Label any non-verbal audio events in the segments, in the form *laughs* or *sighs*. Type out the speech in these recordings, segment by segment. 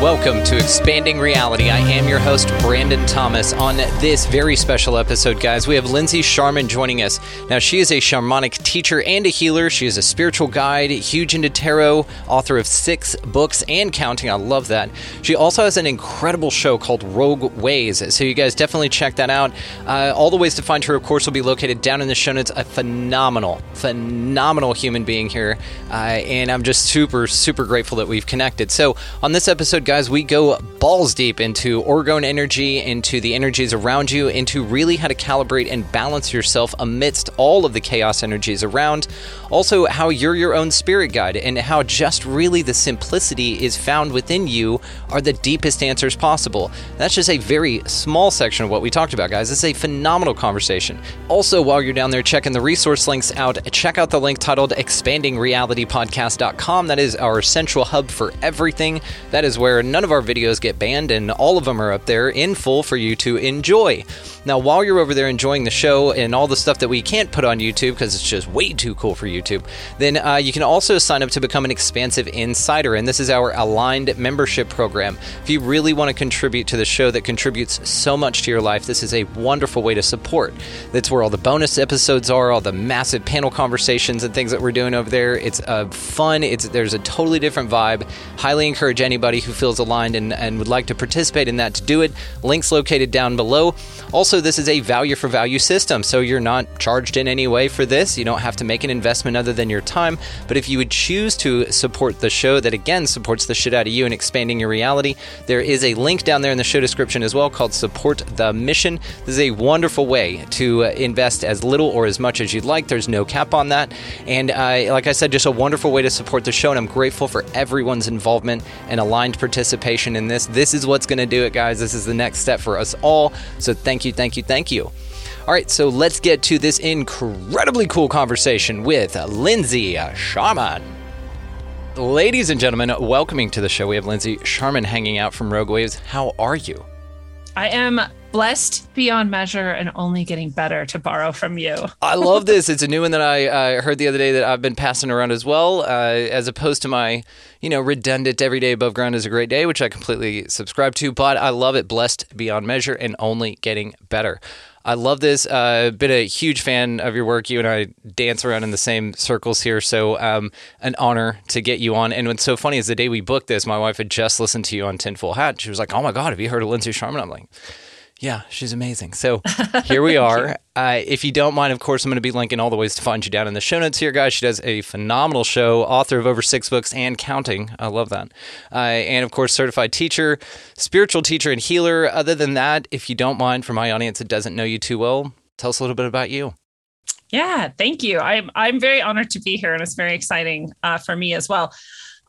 Welcome to Expanding Reality. I am your host, Brandon Thomas. On this very special episode, guys, we have Lindsey Scharmyn joining us. Now, she is a shamanic teacher and a healer. She is a spiritual guide, huge into tarot, author of six books and counting. I love that. She also has an incredible show called Rogue Ways, so you guys definitely check that out. Uh, all the ways to find her, of course, will be located down in the show notes. A phenomenal, phenomenal human being here, uh, and I'm just super, super grateful that we've connected. So, on this episode, guys, we go balls deep into orgone energy, into the energies around you, into really how to calibrate and balance yourself amidst all of the chaos energies around. Also, how you're your own spirit guide, and how just really the simplicity is found within you are the deepest answers possible. That's just a very small section of what we talked about, guys. It's a phenomenal conversation. Also, while you're down there checking the resource links out, check out the link titled expandingrealitypodcast.com. That is our central hub for everything. That is where none of our videos get banned, and all of them are up there in full for you to enjoy. Now, while you're over there enjoying the show and all the stuff that we can't put on YouTube because it's just way too cool for YouTube, then uh, you can also sign up to become an expansive insider. And this is our aligned membership program. If you really want to contribute to the show that contributes so much to your life, this is a wonderful way to support. That's where all the bonus episodes are, all the massive panel conversations and things that we're doing over there. It's uh, fun. It's there's a totally different vibe. Highly encourage anybody who feels aligned and, and would like to participate in that to do it. Links located down below. Also, this is a value for value system, so you're not charged in any way for this. You don't have to make an investment other than your time. But if you would choose to support the show that again supports the shit out of you and expanding your reality, there is a link down there in the show description as well called Support the Mission. This is a wonderful way to uh, invest as little or as much as you'd like. There's no cap on that. And uh, like I said, just a wonderful way to support the show. And I'm grateful for everyone's involvement and aligned participation in this. This is what's going to do it, guys. This is the next step for us all. So thank you, thank you, thank you. All right, so let's get to this incredibly cool conversation with Lindsey Scharmyn. Ladies and gentlemen, welcoming to the show, we have Lindsey Scharmyn hanging out from Rogue Ways. How are you? I am blessed beyond measure and only getting better to borrow from you. I love this. It's a new one that I heard the other day that I've been passing around as well, uh, as opposed to my, you know, redundant every day above ground is a great day, which I completely subscribe to. But I love it. Blessed beyond measure and only getting better. I love this. Uh, been a huge fan of your work. You and I dance around in the same circles here, so um, an honor to get you on. And what's so funny is the day we booked this, my wife had just listened to you on Tinfoil Hat. She was like, "Oh my god, have you heard of Lindsey Scharmyn?" I'm like. Yeah, she's amazing. So here we *laughs* are. Uh, if you don't mind, of course, I'm going to be linking all the ways to find you down in the show notes here, guys. She does a phenomenal show, author of over six books and counting. I love that. Uh, and of course, certified teacher, spiritual teacher, and healer. Other than that, if you don't mind, for my audience that doesn't know you too well, tell us a little bit about you. Yeah, thank you. I'm I'm very honored to be here, and it's very exciting uh, for me as well.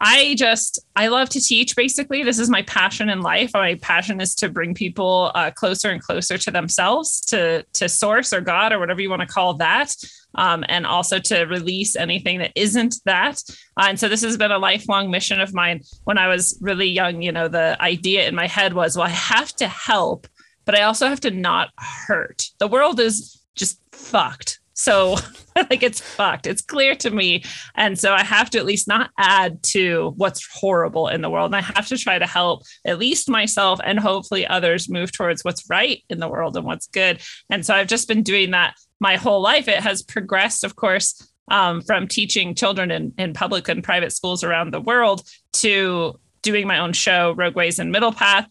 I just I love to teach. Basically, this is my passion in life. My passion is to bring people uh, closer and closer to themselves, to to source or God or whatever you want to call that, um, and also to release anything that isn't that. Uh, and so this has been a lifelong mission of mine. When I was really young, you know, the idea in my head was, well, I have to help, but I also have to not hurt. The world is just fucked. So *laughs* like it's fucked. It's clear to me. And so I have to at least not add to what's horrible in the world. And I have to try to help at least myself and hopefully others move towards what's right in the world and what's good. And so I've just been doing that my whole life. It has progressed, of course, um, from teaching children in, in public and private schools around the world to doing my own show, Rogue Ways and Middle Path,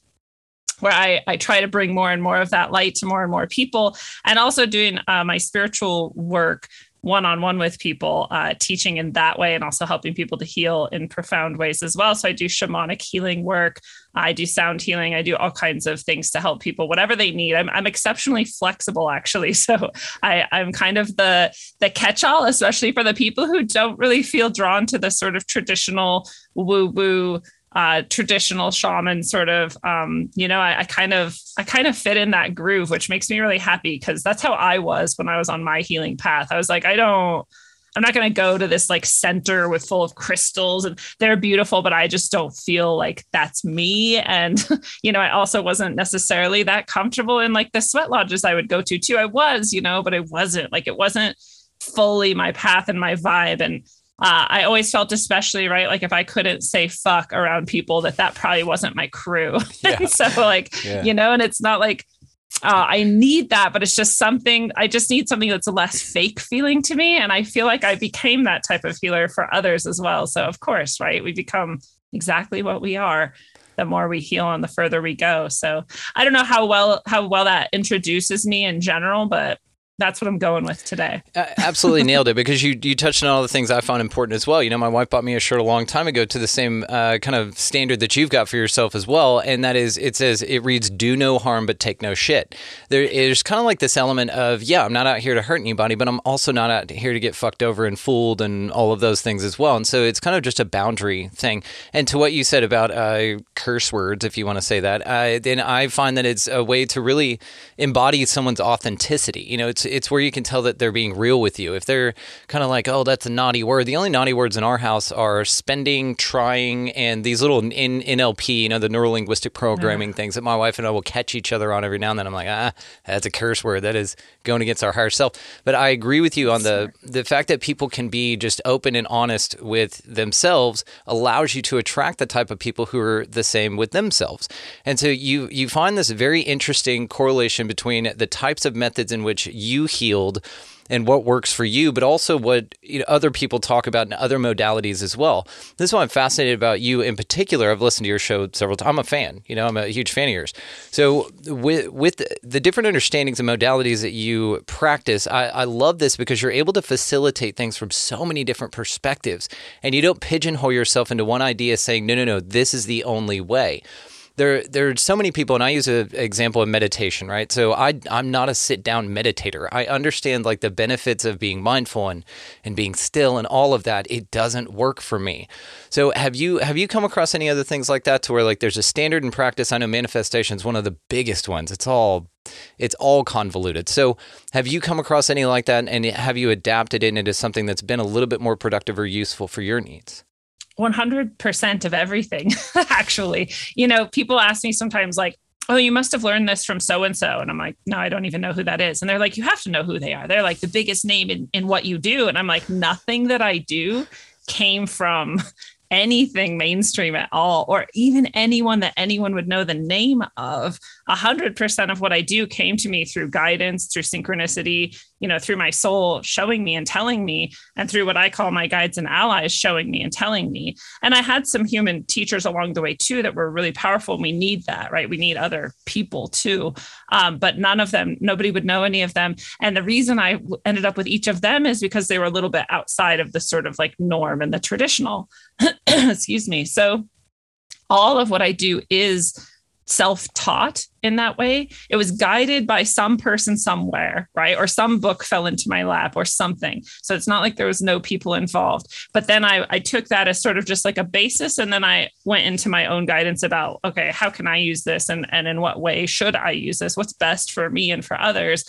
where I, I try to bring more and more of that light to more and more people and also doing uh, my spiritual work one on one with people, uh, teaching in that way, and also helping people to heal in profound ways as well. So I do shamanic healing work, I do sound healing, I do all kinds of things to help people, whatever they need. I'm, I'm exceptionally flexible, actually. *laughs* So I, I'm kind of the the catch all, especially for the people who don't really feel drawn to the sort of traditional woo woo uh, traditional shaman sort of um, you know I, I, kind of i kind of fit in that groove which makes me really happy because that's how i was when i was on my healing path. I was like i don't i'm not going to go to this like center with full of crystals and they're beautiful but i just don't feel like that's me. And *laughs* you know i also wasn't necessarily that comfortable in like the sweat lodges i would go to too. I was you know but it wasn't like it wasn't fully my path and my vibe. And uh, I always felt, especially right, like if I couldn't say fuck around people, that that probably wasn't my crew. *laughs* Yeah. so, like, yeah. you know, and it's not like uh, I need that, but it's just something. I just need something that's a less fake feeling to me, and I feel like I became that type of healer for others as well. So, of course, right, we become exactly what we are the more we heal and the further we go. So I don't know how well how well that introduces me in general, but that's what I'm going with today. absolutely nailed it because you you touched on all the things I found important as well. You know, my wife bought me a shirt a long time ago to the same uh, kind of standard that you've got for yourself as well, and that is it says it reads "Do no harm but take no shit." There is kind of like this element of yeah, I'm not out here to hurt anybody, but I'm also not out here to get fucked over and fooled and all of those things as well. And so it's kind of just a boundary thing. And to what you said about uh, curse words, if you want to say that, uh, then I find that it's a way to really embody someone's authenticity. You know, it's it's where you can tell that they're being real with you. If they're kind of like, oh, that's a naughty word. The only naughty words in our house are spending, trying, and these little in NLP, you know, the neuro linguistic programming yeah. things that my wife and I will catch each other on every now and then. I'm like, ah, that's a curse word. That is going against our higher self. But I agree with you on the the fact that people can be just open and honest with themselves allows you to attract the type of people who are the same with themselves. And so you you find this very interesting correlation between the types of methods in which you you healed and what works for you, but also what you know, other people talk about in other modalities as well. This is why I'm fascinated about you in particular. I've listened to your show several times. I'm a fan, you know, I'm a huge fan of yours. So with with the different understandings and modalities that you practice, I, I love this because you're able to facilitate things from so many different perspectives, and you don't pigeonhole yourself into one idea saying, no, no, no, this is the only way there there are so many people, and I use an example of meditation, right? So I I'm not a sit down meditator. I understand like the benefits of being mindful and and being still and all of that. It doesn't work for me. So have you have you come across any other things like that to where like there's a standard in practice? I know manifestation is one of the biggest ones. It's all it's all convoluted. So, have you come across any like that, and have you adapted it into something that's been a little bit more productive or useful for your needs? 100% of everything *laughs* actually. You know people ask me sometimes like oh you must have learned this from so and so and i'm like no i don't even know who that is. And they're like you have to know who they are. They're like the biggest name in, in what you do. And i'm like nothing that i do came from *laughs* anything mainstream at all, or even anyone that anyone would know the name of. A hundred percent of what I do came to me through guidance, through synchronicity, you know, through my soul showing me and telling me, and through what I call my guides and allies showing me and telling me. And I had some human teachers along the way too that were really powerful. And We need that, right? We need other people too. Um, but none of them, nobody would know any of them. And the reason I ended up with each of them is because they were a little bit outside of the sort of like norm and the traditional. *clears throat* excuse me. So all of what I do is self taught in that way. It was guided by some person somewhere, right? Or some book fell into my lap or something. So it's not like there was no people involved. But then I, I took that as sort of just like a basis. And then I went into my own guidance about, okay, how can I use this? And, and in what way should I use this? What's best for me and for others?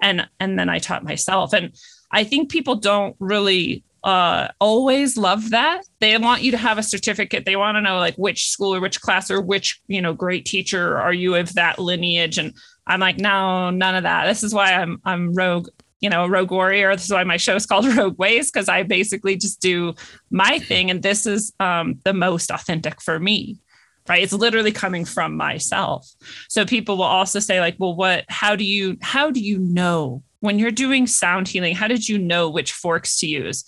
And, and then I taught myself. And I think people don't really uh, always love that. They want you to have a certificate. They want to know like which school or which class or which, you know, great teacher are you of that lineage. And I'm like, no, none of that. This is why I'm I'm rogue, you know, rogue warrior. This is why my show is called *laughs* Rogue Ways, because I basically just do my thing. And this is um, the most authentic for me. Right. It's literally coming from myself. So people will also say, like, well, what, how do you, how do you know when you're doing sound healing? How did you know which forks to use?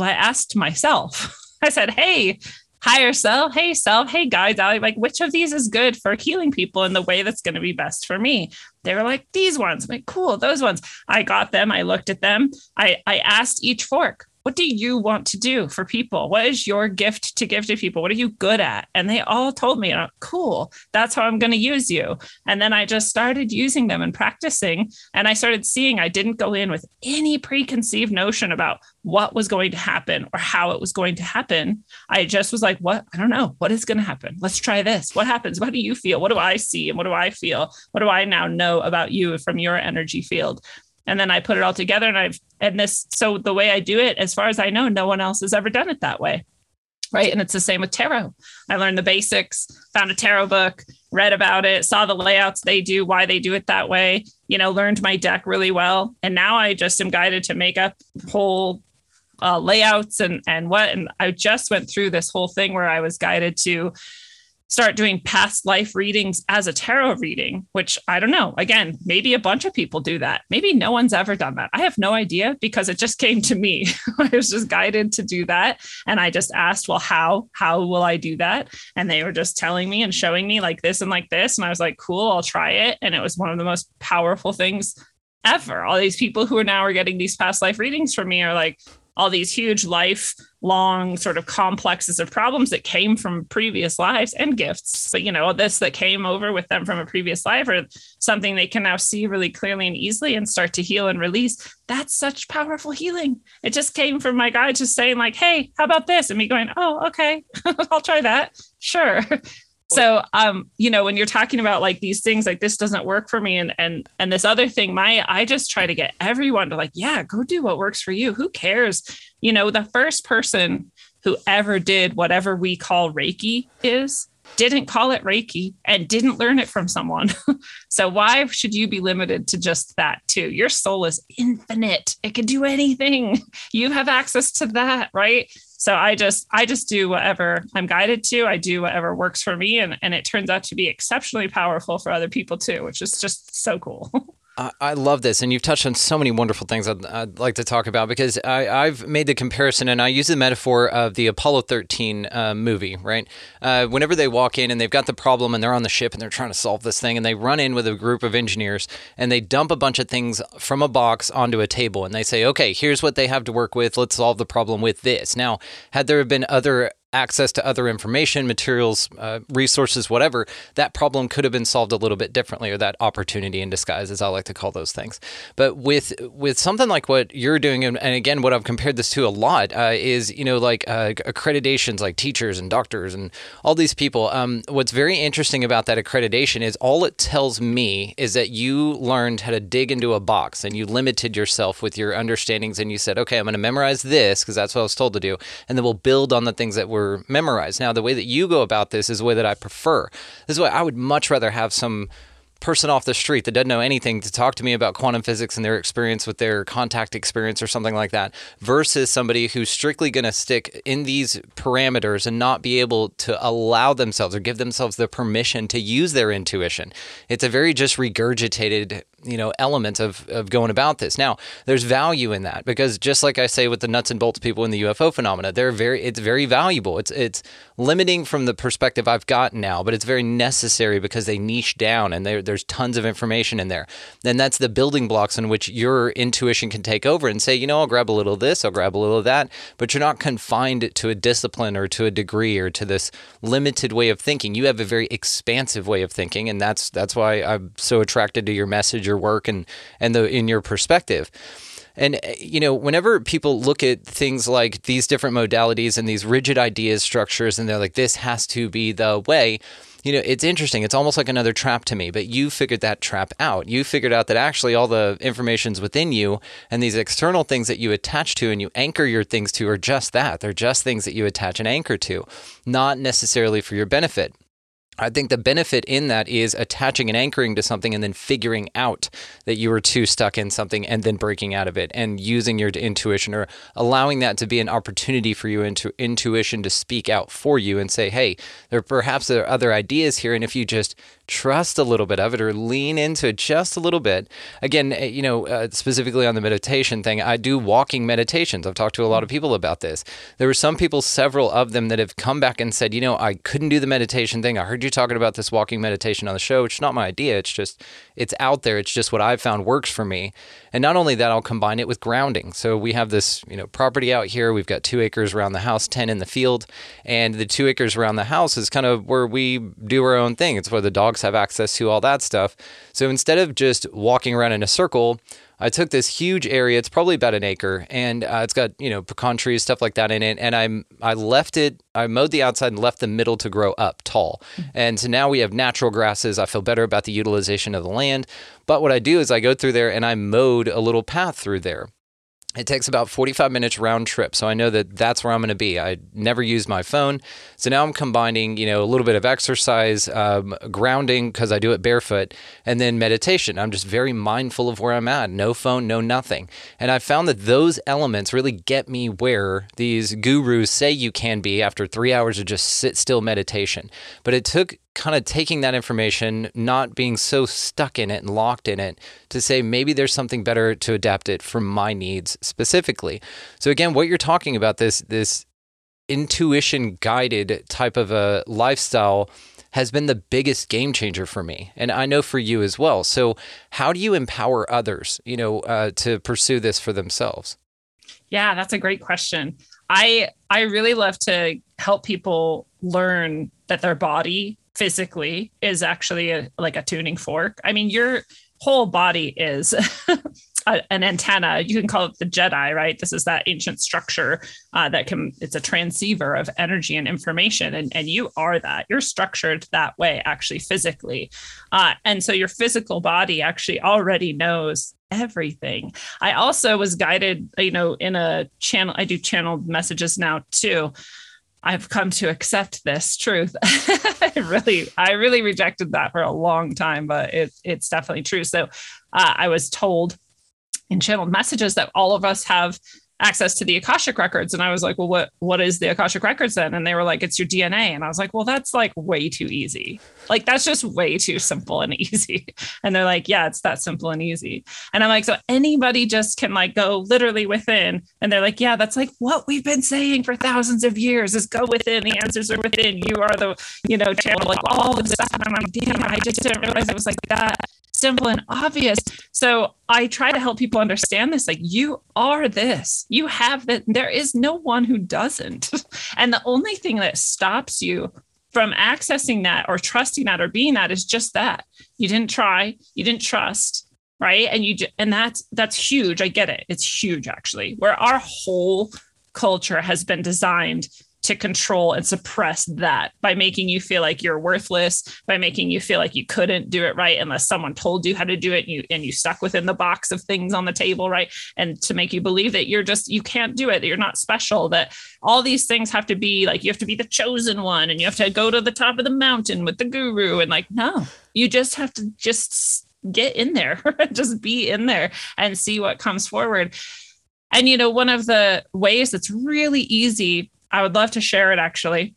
I asked myself, *laughs* I said, hey, higher self, hey self, hey guys, Ali, like which of these is good for healing people in the way that's going to be best for me? They were like, these ones. I'm like, cool, those ones. I got them. I looked at them. I, I asked each fork, what do you want to do for people? What is your gift to give to people? What are you good at? And they all told me, cool, that's how I'm going to use you. And then I just started using them and practicing. And I started seeing I didn't go in with any preconceived notion about what was going to happen or how it was going to happen. I just was like, what? I don't know. What is going to happen? Let's try this. What happens? What do you feel? What do I see? And what do I feel? What do I now know about you from your energy field? And then I put it all together and I've and this so the way I do it as far as I know no one else has ever done it that way. Right? And it's the same with tarot. I learned the basics found a tarot book read about it saw the layouts they do why they do it that way you know learned my deck really well. And now I just am guided to make up whole uh, layouts and and what and I just went through this whole thing where I was guided to start doing past life readings as a tarot reading, which I don't know. Again, maybe a bunch of people do that. Maybe no one's ever done that. I have no idea because it just came to me. *laughs* I was just guided to do that. And I just asked, well, how, how will I do that? And they were just telling me and showing me like this and like this. And I was like, cool, I'll try it. And it was one of the most powerful things ever. All these people who are now are getting these past life readings from me are like, all these huge lifelong sort of complexes of problems that came from previous lives and gifts. But you know, this that came over with them from a previous life or something they can now see really clearly and easily and start to heal and release. That's such powerful healing. It just came from my guy just saying, like, hey, how about this? And me going, oh, okay, *laughs* I'll try that. Sure so um you know when you're talking about like these things like this doesn't work for me and and and this other thing my i just try to get everyone to like yeah go do what works for you. Who cares? You know the first person who ever did whatever we call reiki is didn't call it reiki and didn't learn it from someone. *laughs* So why should you be limited to just that too? Your soul is infinite. It can do anything. *laughs* You have access to that right so i just i just do whatever i'm guided to. I do whatever works for me. And, and it turns out to be exceptionally powerful for other people too which is just so cool *laughs* I love this, and you've touched on so many wonderful things I'd, I'd like to talk about because I, have made the comparison, and I use the metaphor of the Apollo 13 uh, movie, right? Uh, whenever they walk in and they've got the problem and they're on the ship and they're trying to solve this thing, and they run in with a group of engineers and they dump a bunch of things from a box onto a table, and they say, okay, here's what they have to work with. Let's solve the problem with this. Now, had there been other access to other information, materials, uh, resources, whatever, that problem could have been solved a little bit differently, or that opportunity in disguise, as I like to call those things. But with with something like what you're doing, and, and again, what I've compared this to a lot uh, is you know like uh, accreditations, like teachers and doctors and all these people. Um, what's very interesting about that accreditation is all it tells me is that you learned how to dig into a box and you limited yourself with your understandings, and you said, okay, I'm going to memorize this because that's what I was told to do, and then we'll build on the things that were memorized. Now, the way that you go about this is the way that I prefer. This is why I would much rather have some person off the street that doesn't know anything to talk to me about quantum physics and their experience with their contact experience or something like that versus somebody who's strictly going to stick in these parameters and not be able to allow themselves or give themselves the permission to use their intuition. It's a very just regurgitated you know element of, of going about this. Now there's value in that because just like i say with the nuts and bolts people in the ufo phenomena they're very it's very valuable. It's it's limiting from the perspective i've got now but it's very necessary because they niche down and there's tons of information in there. Then that's the building blocks in which your intuition can take over and say you know i'll grab a little of this i'll grab a little of that but you're not confined to a discipline or to a degree or to this limited way of thinking. You have a very expansive way of thinking and that's that's why i'm so attracted to your message your work and and the in your perspective. And uh, you know, whenever people look at things like these different modalities and these rigid ideas, structures, and they're like, "This has to be the way," you know, it's interesting. It's almost like another trap to me. But you figured that trap out. You figured out that actually all the information's within you, and these external things that you attach to and you anchor your things to are just that. They're just things that you attach and anchor to, not necessarily for your benefit. I think the benefit in that is attaching and anchoring to something and then figuring out that you were too stuck in something and then breaking out of it and using your intuition or allowing that to be an opportunity for you into intuition to speak out for you and say, hey, there perhaps there are other ideas here. And if you just trust a little bit of it or lean into it just a little bit. Again, eh, you know, uh, specifically on the meditation thing, I do walking meditations. I've talked to a lot of people about this. There were some people, several of them, that have come back and said, you know, I couldn't do the meditation thing. I heard you talking about this walking meditation on the show. It's not my idea. It's just, it's out there. It's just what I've found works for me. And not only that, I'll combine it with grounding. So we have this, you know, property out here. We've got two acres around the house, 10 in the field. And the two acres around the house is kind of where we do our own thing. It's where the dogs have access to all that stuff. So instead of just walking around in a circle, I took this huge area. It's probably about an acre, and uh, it's got you know pecan trees, stuff like that in it. And I I left it. I mowed the outside and left the middle to grow up tall. And so now we have natural grasses. I feel better about the utilization of the land. But what I do is I go through there and I mowed a little path through there. It takes about 45 minutes round trip. So I know that that's where I'm going to be. I never use my phone. So now I'm combining, you know, a little bit of exercise, um, grounding because I do it barefoot, and then meditation. I'm just very mindful of where I'm at. No phone, no nothing. And I found that those elements really get me where these gurus say you can be after three hours of just sit still meditation. But it took kind of taking that information, not being so stuck in it and locked in it, to say maybe there's something better to adapt it for my needs specifically. So again, what you're talking about this this intuition guided type of a lifestyle has been the biggest game changer for me and i know for you as well. So how do you empower others you know uh, to pursue this for themselves? Yeah that's a great question. I i really love to help people learn that their body physically is actually a, like a tuning fork. I mean, your whole body is *laughs* a, an antenna. You can call it the Jedi, right? This is that ancient structure uh, that can, it's a transceiver of energy and information. And, and you are that. You're structured that way, actually, physically. Uh, and so your physical body actually already knows everything. I also was guided, you know, in a channel, I do channeled messages now too. I've come to accept this truth. *laughs* I really, I really rejected that for a long time, but it, it's definitely true. So uh, I was told in channeled messages that all of us have access to the Akashic records. And I was like, well, what, what is the Akashic records then? And they were like, it's your DNA. And I was like, well, that's like way too easy. Like, that's just way too simple and *laughs* easy. And they're like, yeah, it's that simple and easy. And I'm like, so anybody just can like go literally within. And they're like, yeah, that's like what we've been saying for thousands of years is go within. The answers are within. You are the, you know, channel, like all the stuff. And I'm like, damn, I just didn't realize it was like that simple and obvious. So I try to help people understand this. Like, you are this, you have that. There is no one who doesn't. *laughs* and the only thing that stops you from accessing that or trusting that or being that is just that you didn't try, you didn't trust. Right. And you, and that's, that's huge. I get it. It's huge, actually, where our whole culture has been designed to control and suppress that by making you feel like you're worthless, by making you feel like you couldn't do it right unless someone told you how to do it and you and you stuck within the box of things on the table, right? And to make you believe that you're just you can't do it, that you're not special, that all these things have to be like you have to be the chosen one and you have to go to the top of the mountain with the guru and like no, you just have to just get in there, *laughs* just be in there and see what comes forward. And you know, one of the ways that's really easy I would love to share it actually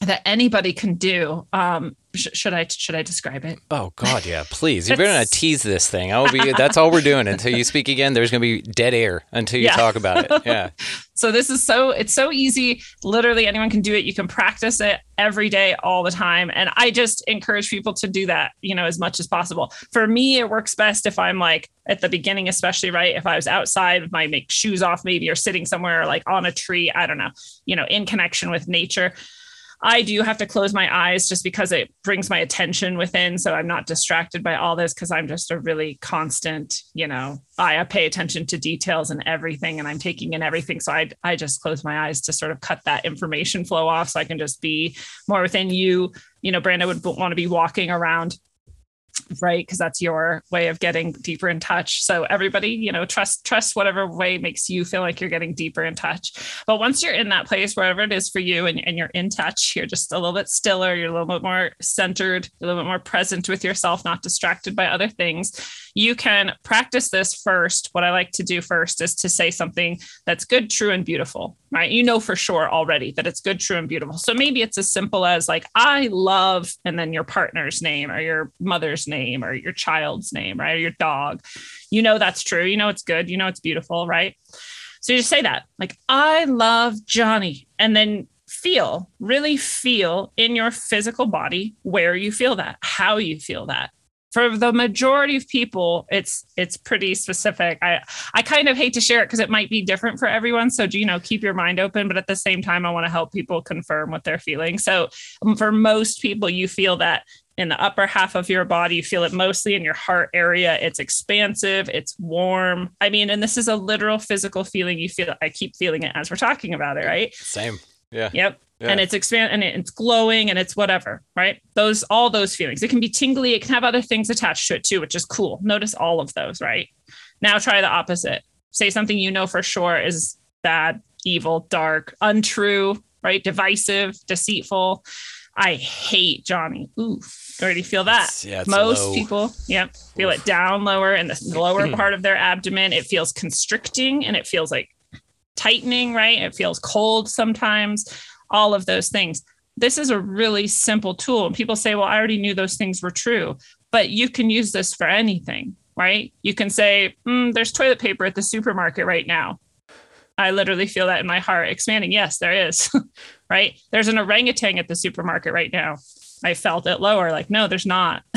that anybody can do. Um, sh- should I should I describe it? Oh God, yeah, please. You're gonna tease this thing. I will be. That's all we're doing until you speak again. There's gonna be dead air until you yeah. talk about it. *laughs* Yeah. so this is so it's so easy. Literally anyone can do it. You can practice it every day, all the time. And I just encourage people to do that. You know, as much as possible. For me, it works best if I'm like at the beginning, especially right. If I was outside with my make shoes off, maybe or sitting somewhere like on a tree. I don't know. You know, in connection with nature I do have to close my eyes just because it brings my attention within. So I'm not distracted by all this because I'm just a really constant, you know, I pay attention to details and everything and I'm taking in everything. So I, I just close my eyes to sort of cut that information flow off so I can just be more within you. You know, Brandon would want to be walking around right? Because that's your way of getting deeper in touch. So everybody you know trust trust whatever way makes you feel like you're getting deeper in touch. But once you're in that place wherever it is for you and, and you're in touch you're just a little bit stiller you're a little bit more centered a little bit more present with yourself not distracted by other things you can practice this first what i like to do first is to say something that's good true and beautiful right you know for sure already that it's good true and beautiful so maybe it's as simple as like i love and then your partner's name or your mother's name or your child's name, right? Or your dog. You know that's true. You know it's good. You know it's beautiful, right? So you just say that, like, I love Johnny. And then feel, really feel in your physical body where you feel that, how you feel that. For the majority of people, it's it's pretty specific. I I kind of hate to share it because it might be different for everyone. So you know, keep your mind open, but at the same time, I want to help people confirm what they're feeling. So um, for most people, you feel that in the upper half of your body. You feel it mostly in your heart area. It's expansive, it's warm. I mean, and this is a literal physical feeling. You feel, I keep feeling it as we're talking about it, right? Same. Yeah. Yep. Yeah. And it's expand and it's glowing and it's whatever, right? Those, all those feelings. It can be tingly. It can have other things attached to it too, which is cool. Notice all of those, right? Now try the opposite. Say something you know for sure is bad, evil, dark, untrue, right? Divisive, deceitful. I hate Johnny. Ooh, already feel that. Yeah, Most low. people, yep, feel Oof. it down lower in the lower hmm. part of their abdomen. It feels constricting and it feels like tightening, right? It feels cold sometimes, all of those things. This is a really simple tool. And people say, well, I already knew those things were true, but you can use this for anything, right? You can say, mm, there's toilet paper at the supermarket right now. I literally feel that in my heart expanding. Yes, there is. *laughs* right? There's an orangutan at the supermarket right now. I felt it lower. Like, no, there's not. *laughs*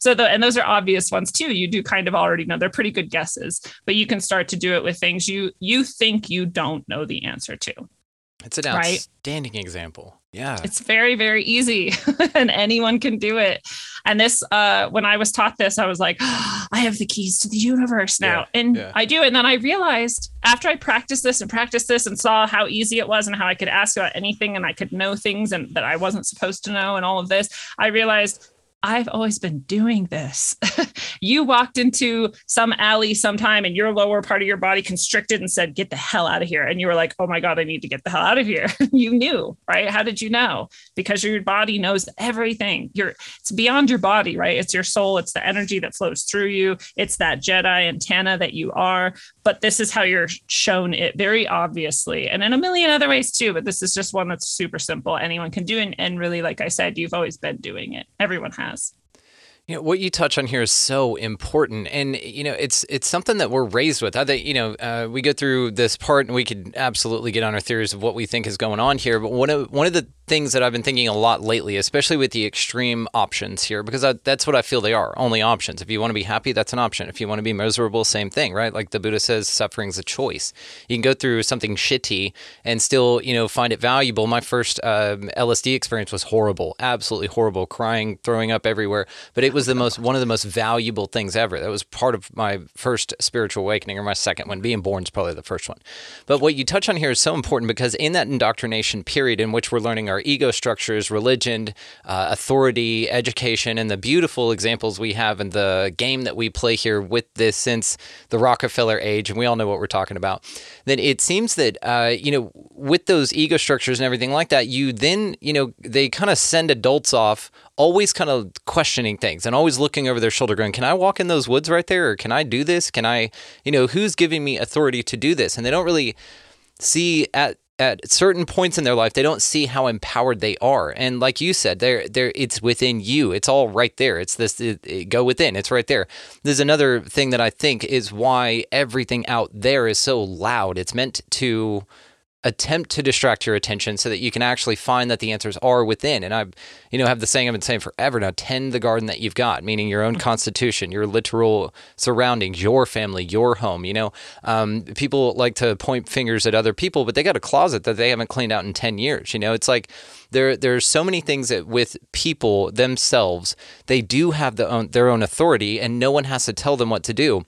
so the and those are obvious ones too. You do kind of already know. They're pretty good guesses, but you can start to do it with things you you think you don't know the answer to. It's an outstanding right? example. Yeah. It's very, very easy *laughs* and anyone can do it. And this, uh, when I was taught this, I was like, oh, *gasps* I have the keys to the universe now. Yeah, and yeah. I do. And then I realized after I practiced this and practiced this and saw how easy it was and how I could ask about anything and I could know things and that I wasn't supposed to know and all of this, I realized I've always been doing this. *laughs* you walked into some alley sometime and your lower part of your body constricted and said, Get the hell out of here. And you were like, Oh my God, I need to get the hell out of here. *laughs* you knew, right? How did you know? Because your body knows everything. You're it's beyond your body, right? It's your soul, it's the energy that flows through you, it's that Jedi antenna that you are. But this is how you're shown it very obviously. And in a million other ways too. But this is just one that's super simple. Anyone can do. And, and really, like I said, you've always been doing it. Everyone has has. You know, what you touch on here is so important, and you know, it's it's something that we're raised with. I think you know, uh, we go through this part, and we could absolutely get on our theories of what we think is going on here. But one of one of the things that I've been thinking a lot lately, especially with the extreme options here, because I, that's what I feel they are only options. If you want to be happy, that's an option. If you want to be miserable, same thing, right? Like the Buddha says, suffering's a choice. You can go through something shitty and still, you know, find it valuable. My first um, LSD experience was horrible, absolutely horrible, crying, throwing up everywhere. But it was the most one of the most valuable things ever. That was part of my first spiritual awakening, or my second one. Being born is probably the first one. But what you touch on here is so important because in that indoctrination period in which we're learning our ego structures, religion, uh, authority, education, and the beautiful examples we have in the game that we play here with this since the Rockefeller age, and we all know what we're talking about, then it seems that, uh, you know, with those ego structures and everything like that, you then, you know, they kind of send adults off always kind of questioning things and always looking over their shoulder going can i walk in those woods right there? Or can i do this? Can i you know who's giving me authority to do this? And they don't really see at at certain points in their life they don't see how empowered they are. And like you said there there it's within you. It's all right there. It's this it, it, go within. It's right there. There's another thing that i think is why everything out there is so loud. It's meant to attempt to distract your attention so that you can actually find that the answers are within. And I, you know, have the saying I've been saying forever now: tend the garden that you've got, meaning your own constitution, your literal surroundings, your family, your home. You know, um, people like to point fingers at other people, but they got a closet that they haven't cleaned out in ten years. You know, it's like there there's so many things that with people themselves, they do have the own, their own authority, and no one has to tell them what to do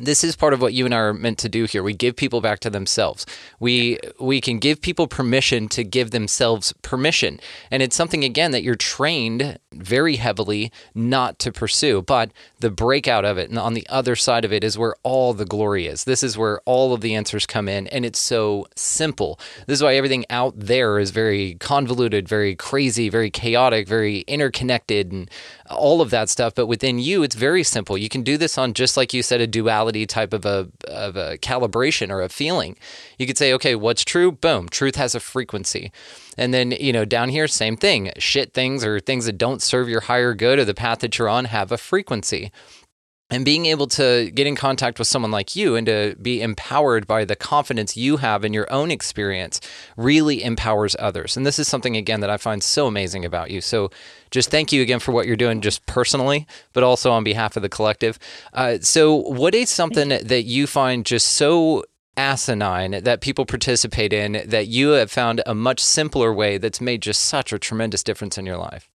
this is part of what you and I are meant to do here. We give people back to themselves. We we can give people permission to give themselves permission. And it's something again that you're trained very heavily not to pursue. But the breakout of it and on the other side of it is where all the glory is. This is where all of the answers come in and it's so simple. This is why everything out there is very convoluted, very crazy, very chaotic, very interconnected and all of that stuff. But within you, it's very simple. You can do this on just like you said, a duality type of a of a calibration or a feeling. You could say, okay, what's true? Boom, truth has a frequency. And then, you know, down here, same thing. Shit things or things that don't serve your higher good or the path that you're on have a frequency and being able to get in contact with someone like you and to be empowered by the confidence you have in your own experience really empowers others. And this is something, again, that I find so amazing about you. So just thank you again for what you're doing, just personally, but also on behalf of the collective. Uh, so, what is something that you find just so asinine that people participate in that you have found a much simpler way that's made just such a tremendous difference in your life?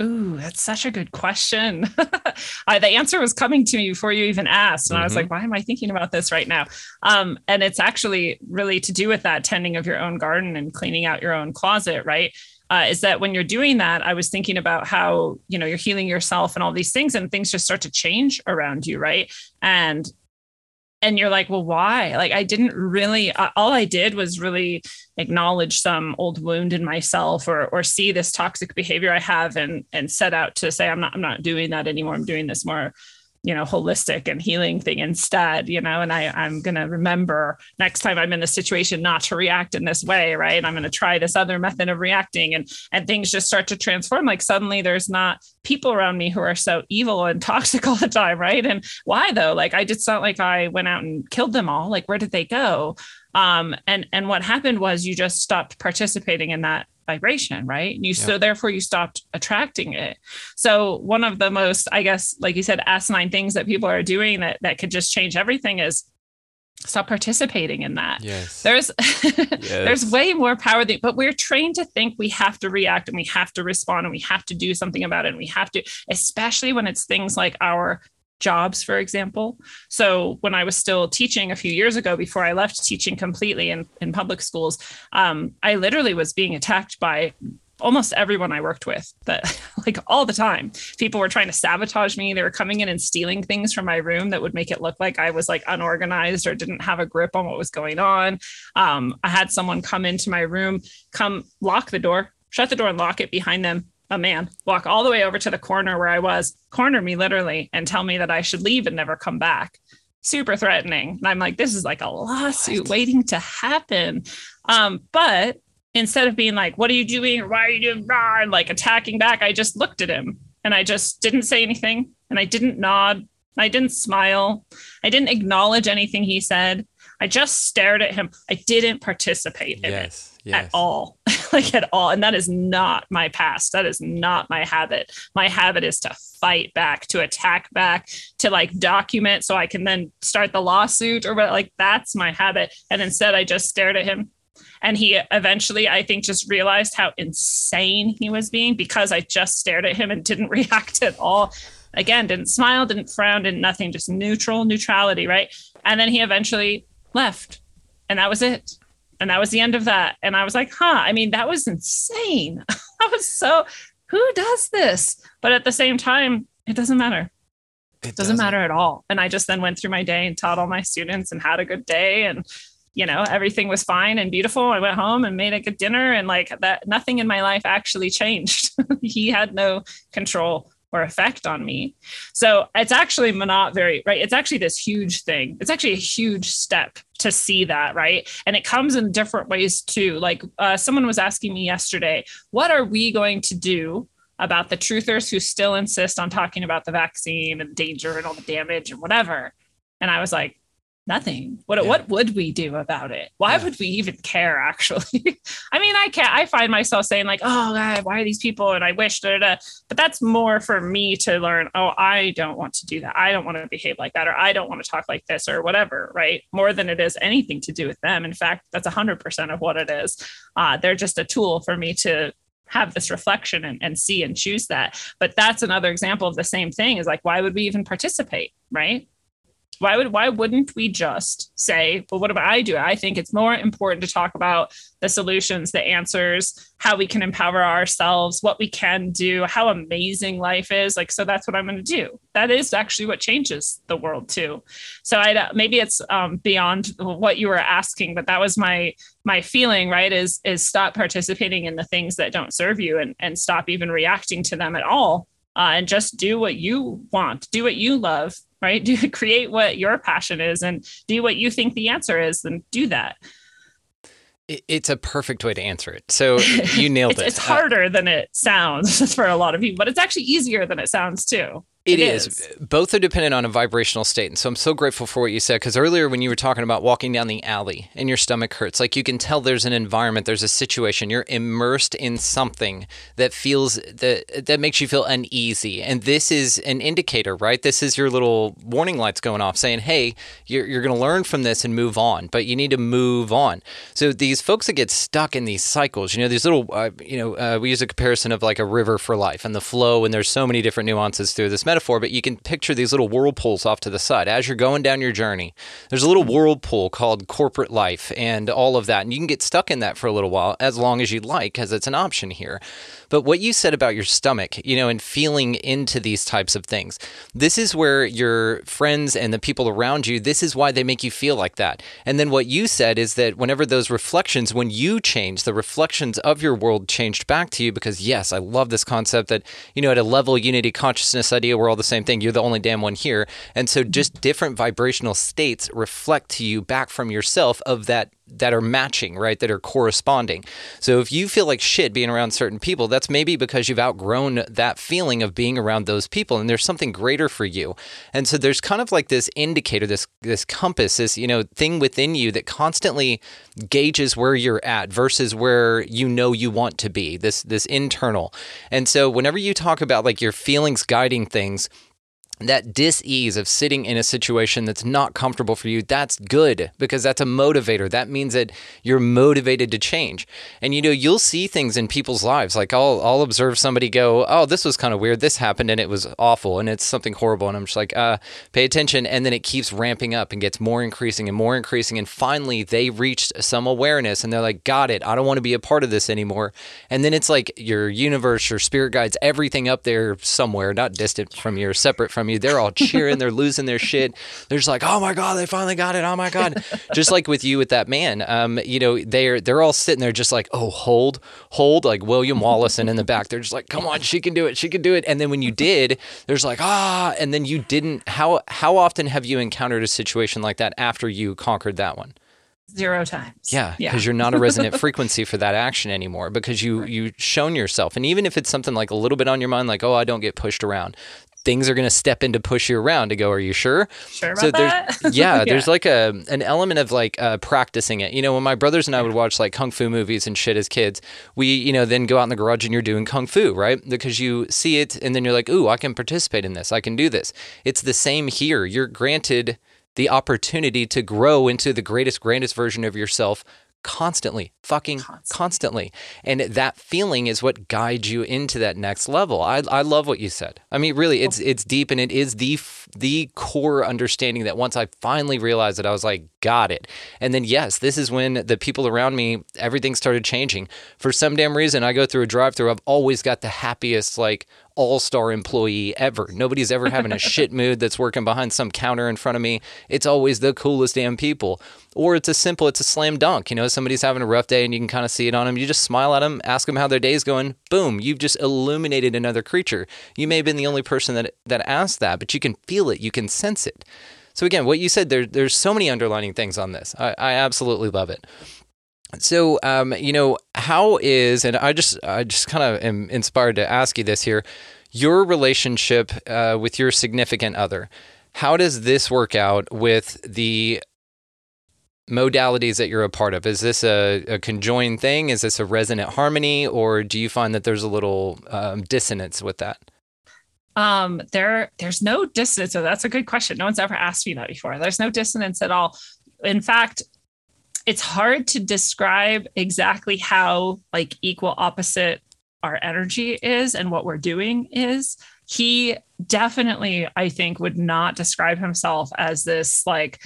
Ooh, that's such a good question. *laughs* I, the answer was coming to me before you even asked. And mm-hmm. I was mm-hmm. like, why am I thinking about this right now? Um, and it's actually really to do with that tending of your own garden and cleaning out your own closet, right? Uh, is that when you're doing that, I was thinking about how, you know, you're healing yourself and all these things, and things just start to change around you, right? And and you're like, well, why? Like, I didn't really, all I did was really acknowledge some old wound in myself or, or see this toxic behavior I have and, and set out to say, I'm not, I'm not doing that anymore. I'm doing this more you know holistic and healing thing instead you know and i i'm going to remember next time i'm in this situation not to react in this way right? I'm going to try this other method of reacting and and things just start to transform. Like suddenly there's not people around me who are so evil and *laughs* toxic all the time right? And why though? Like i just felt like i went out and killed them all. Like where did they go? Um and and what happened was you just stopped participating in that vibration, right? You yeah. so therefore you stopped attracting it. So one of the most, I guess, like you said, asinine things that people are doing that that could just change everything is stop participating in that. Yes. There's *laughs* yes. there's way more power than but we're trained to think we have to react and we have to respond and we have to do something about it and we have to especially when it's things like our jobs, for example. So when I was still teaching a few years ago, before I left teaching completely in, in public schools, um, I literally was being attacked by almost everyone I worked with that *laughs* like all the time. People were trying to sabotage me. They were coming in and stealing things from my room that would make it look like I was like unorganized or didn't have a grip on what was going on. Um, I had someone come into my room, come lock the door, shut the door and lock it behind them a man walk all the way over to the corner where I was, corner me literally, and tell me that I should leave and never come back. Super threatening. And I'm like, this is like a lawsuit what? waiting to happen. Um, but instead of being like, what are you doing? Or why are you doing blah, and like attacking back, I just looked at him and I just didn't say anything and I didn't nod. I didn't smile. I didn't acknowledge anything he said. I just stared at him. I didn't participate in yes, it yes. at all. *laughs* like at all. And that is not my past. That is not my habit. My habit is to fight back, to attack back, to like document so I can then start the lawsuit or like that's my habit. And instead I just stared at him. And he eventually, I think, just realized how insane he was being because I just stared at him and didn't *laughs* react at all. Again, didn't smile, didn't frown, didn't nothing, just neutral neutrality, right? And then he eventually left. And that was it and that was the end of that. And i was like huh i mean that was insane. *laughs* That was so who does this? But at the same time it doesn't matter. It doesn't, doesn't. matter at all. And i just then went through my day and taught all my students and had a good day and you know everything was fine and beautiful. I went home and made a good dinner and like that nothing in my life actually *laughs* changed. He had no control or effect on me. So it's actually not very, right? It's actually this huge thing. It's actually a huge step to see that, right? And it comes in different ways too. Like uh, someone was asking me yesterday, what are we going to do about the truthers who still insist on talking about the vaccine and danger and all the damage and whatever? And I was like, nothing. What yeah. what would we do about it? Why yeah. would we even care actually? *laughs* I mean i can't i find myself saying like oh god why are these people? And i wish da, da, da. but that's more for me to learn oh i don't want to do that. I don't want to behave like that or i don't want to talk like this or whatever right? More than it is anything to do with them. In fact that's 100% of what it is. Uh, they're just a tool for me to have this reflection and, and see and choose that. But that's another example of the same thing is like why would we even participate right why would why wouldn't we just say well what about i do? I think it's more important to talk about the solutions the answers how we can empower ourselves what we can do how amazing life is. Like so that's what i'm going to do. That is actually what changes the world too. So i maybe it's um, beyond what you were asking but that was my my feeling right is is stop participating in the things that don't serve you and and stop even reacting to them at all. Uh, and just do what you want do what you love right? *laughs* Do create what your passion is and do what you think the answer is and do that. It's a perfect way to answer it. So *laughs* you nailed it's, it. It's harder uh, than it sounds *laughs* for a lot of people, but it's actually easier than it sounds too it, it is. is. Both are dependent on a vibrational state. And so I'm so grateful for what you said because earlier when you were talking about walking down the alley and your stomach hurts, like you can tell there's an environment, there's a situation, you're immersed in something that feels that that makes you feel uneasy. And this is an indicator, right? This is your little warning lights going off saying, hey, you're, you're going to learn from this and move on, but you need to move on. So these folks that get stuck in these cycles, you know, these little, uh, you know, uh, we use a comparison of like a river for life and the flow, and there's so many different nuances through this metaphor, but you can picture these little whirlpools off to the side. As you're going down your journey, there's a little whirlpool called corporate life and all of that. And you can get stuck in that for a little while as long as you like, because it's an option here. But what you said about your stomach, you know, and feeling into these types of things, this is where your friends and the people around you, this is why they make you feel like that. And then what you said is that whenever those reflections, when you change, the reflections of your world changed back to you because, yes, I love this concept that, you know, at a level unity consciousness idea, we're all the same thing. You're the only damn one here. And so mm-hmm. just different vibrational states reflect to you back from yourself of that that are matching, right? That are corresponding. So if you feel like shit being around certain people, that's maybe because you've outgrown that feeling of being around those people and there's something greater for you. And so there's kind of like this indicator, this this compass, this, you know, thing within you that constantly gauges where you're at versus where you know you want to be. This this internal. And so whenever you talk about like your feelings guiding things, that dis-ease of sitting in a situation that's not comfortable for you that's good because that's a motivator. That means that you're motivated to change. And you know you'll see things in people's lives. Like i'll, I'll observe somebody go oh this was kind of weird. This happened and it was awful and it's something horrible. And i'm just like uh, pay attention. And then it keeps ramping up and gets more increasing and more increasing. And finally they reached some awareness and they're like got it. I don't want to be a part of this anymore. And then it's like your universe your spirit guides everything up there somewhere not distant from you separate from you you. They're all cheering, they're losing their shit. They're just like, oh my god, they finally got it. Oh my god, just like with you with that man. Um, you know, they're they're all sitting there just like, oh, hold, hold, like William Wallace, and in the back, they're just like, come on, she can do it, she can do it. And then when you did, there's like, ah, and then you didn't. How how often have you encountered a situation like that after you conquered that one? zero times. Yeah, because yeah. you're not a resonant *laughs* frequency for that action anymore because you right. you shown yourself. And even if it's something like a little bit on your mind, like oh, I don't get pushed around, things are going to step in to push you around to go are you sure? Sure about so there's that? *laughs* yeah, yeah, there's like a an element of like uh, practicing it. You know when my brothers and i would watch like kung fu movies and shit as kids we you know then go out in the garage and you're doing kung fu right? Because you see it and then you're like ooh i can participate in this. I can do this. It's the same here. You're granted the opportunity to grow into the greatest grandest version of yourself constantly, fucking constantly. constantly. And that feeling is what guides you into that next level. I, I love what you said. I mean, really, it's it's deep and it is the the core understanding that once I finally realized it, I was like, got it. And then yes, this is when the people around me, everything started changing. For some damn reason, I go through a drive-through. I've always got the happiest like all star employee ever. Nobody's ever having a shit *laughs* mood that's working behind some counter in front of me. It's always the coolest damn people. Or it's a simple, it's a slam dunk. You know, somebody's having a rough day and you can kind of see it on them. You just smile at them, ask them how their day's going. Boom, you've just illuminated another creature. You may have been the only person that, that asked that, but you can feel it, you can sense it. So again, what you said, there, there's so many underlining things on this. I, I absolutely love it. So, um, you know, how is, and I just, I just kind of am inspired to ask you this here, your relationship uh, with your significant other. How does this work out with the modalities that you're a part of? Is this a, a conjoined thing? Is this a resonant harmony, or do you find that there's a little um, dissonance with that? Um, there, there's no dissonance. So that's a good question. No one's ever asked me that before. There's no dissonance at all. In fact, it's hard to describe exactly how like equal opposite our energy is and what we're doing is he definitely, I think, would not describe himself as this like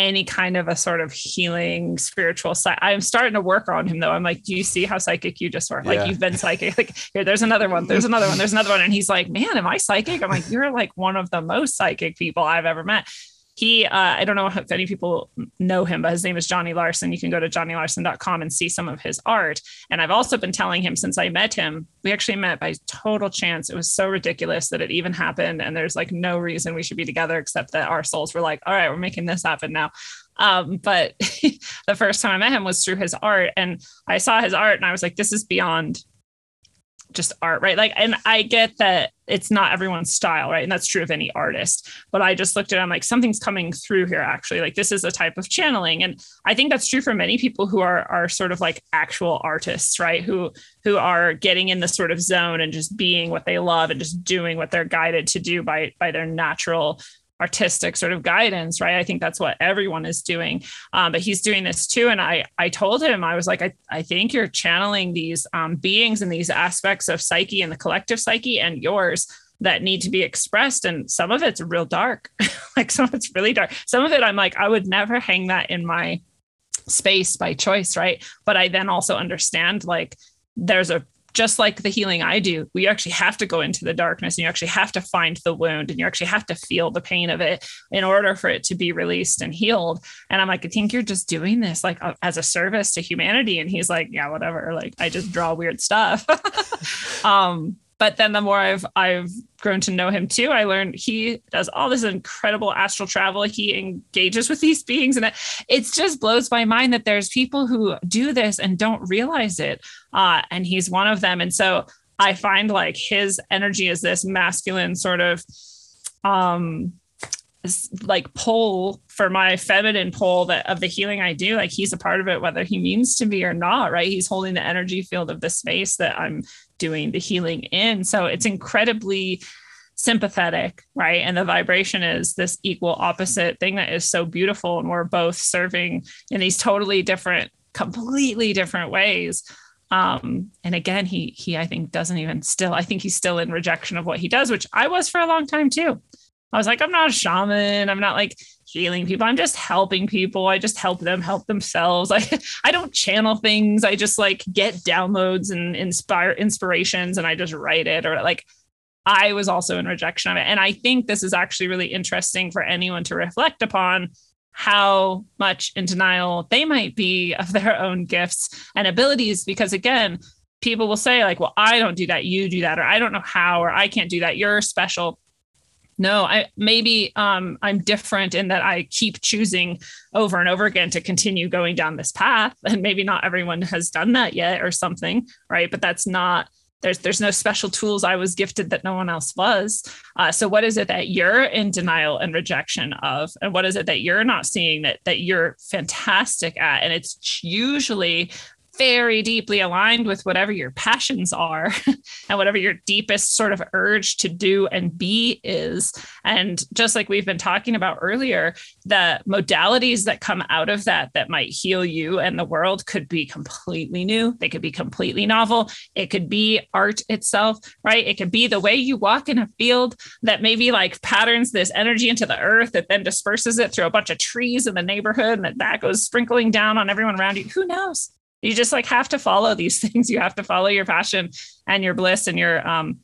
any kind of a sort of healing spiritual side. I'm starting to work on him though. I'm like, do you see how psychic you just were? Like you've been psychic. Like here, there's another one. There's another one. There's another one. And he's like, man, am I psychic? I'm like, you're like one of the most psychic people I've ever met. He, uh, I don't know if any people know him, but his name is Johnny Larson. You can go to johnnylarson.com and see some of his art. And I've also been telling him since I met him, we actually met by total chance. It was so ridiculous that it even happened. And there's like no reason we should be together except that our souls were like, all right, we're making this happen now. Um, but *laughs* the first time I met him was through his art. And I saw his art and I was like, this is beyond just art, right? Like, and I get that it's not everyone's style, right? And that's true of any artist. But I just looked at it, I'm like, something's coming through here, actually. Like, this is a type of channeling. And I think that's true for many people who are are sort of like actual artists, right? Who who are getting in the sort of zone and just being what they love and just doing what they're guided to do by by their natural artistic sort of guidance right? I think that's what everyone is doing. Um, but he's doing this too. And i i told him i was like i, I think you're channeling these um, beings and these aspects of psyche and the collective psyche and yours that need to be expressed. And some of it's real dark. *laughs* Like some of it's really dark. Some of it i'm like i would never hang that in my space by choice right? But i then also understand like there's a just like the healing I do, we actually have to go into the darkness and you actually have to find the wound and you actually have to feel the pain of it in order for it to be released and healed. And I'm like, I think you're just doing this like uh, as a service to humanity. And he's like, yeah, whatever. Like I just draw weird stuff. *laughs* um, but then the more I've I've grown to know him too, I learned he does all this incredible astral travel. He engages with these beings, and it, it just blows my mind that there's people who do this and don't realize it. Uh, and he's one of them. And so I find like his energy is this masculine sort of um like pull for my feminine pull that of the healing I do, like he's a part of it, whether he means to be or not, right? He's holding the energy field of the space that I'm doing the healing in. So it's incredibly sympathetic, right? And the vibration is this equal opposite thing that is so beautiful. And we're both serving in these totally different, completely different ways. Um, and again, he he I think doesn't even still, I think he's still in rejection of what he does, which I was for a long time too. I was like, I'm not a shaman. I'm not like healing people. I'm just helping people. I just help them help themselves. *laughs* I I don't channel things. I just like get downloads and inspire inspirations and I just write it or like I was also in rejection of it. And I think this is actually really interesting for anyone to reflect upon how much in denial they might be of *laughs* their own gifts and abilities because again people will say like well i don't do that you do that or i don't know how or i can't do that you're special no i maybe um, i'm different in that i keep choosing over and over again to continue going down this path and maybe not everyone has done that yet or something right? But that's not there's there's no special tools i was gifted that no one else was. Uh, so what is it that you're in denial and rejection of? And what is it that you're not seeing that that you're fantastic at? And it's usually very deeply aligned with whatever your passions are *laughs* and whatever your deepest sort of urge to do and be is. And just like we've been talking about earlier, the modalities that come out of that that might heal you and the world could be completely new. They could be completely novel. It could be art itself, right? It could be the way you walk in a field that maybe like patterns this energy into the earth that then disperses it through a bunch of trees in the neighborhood and that, that goes sprinkling down on everyone around you. Who knows? You just like have to follow these *laughs* things. You have to follow your passion and your bliss and your um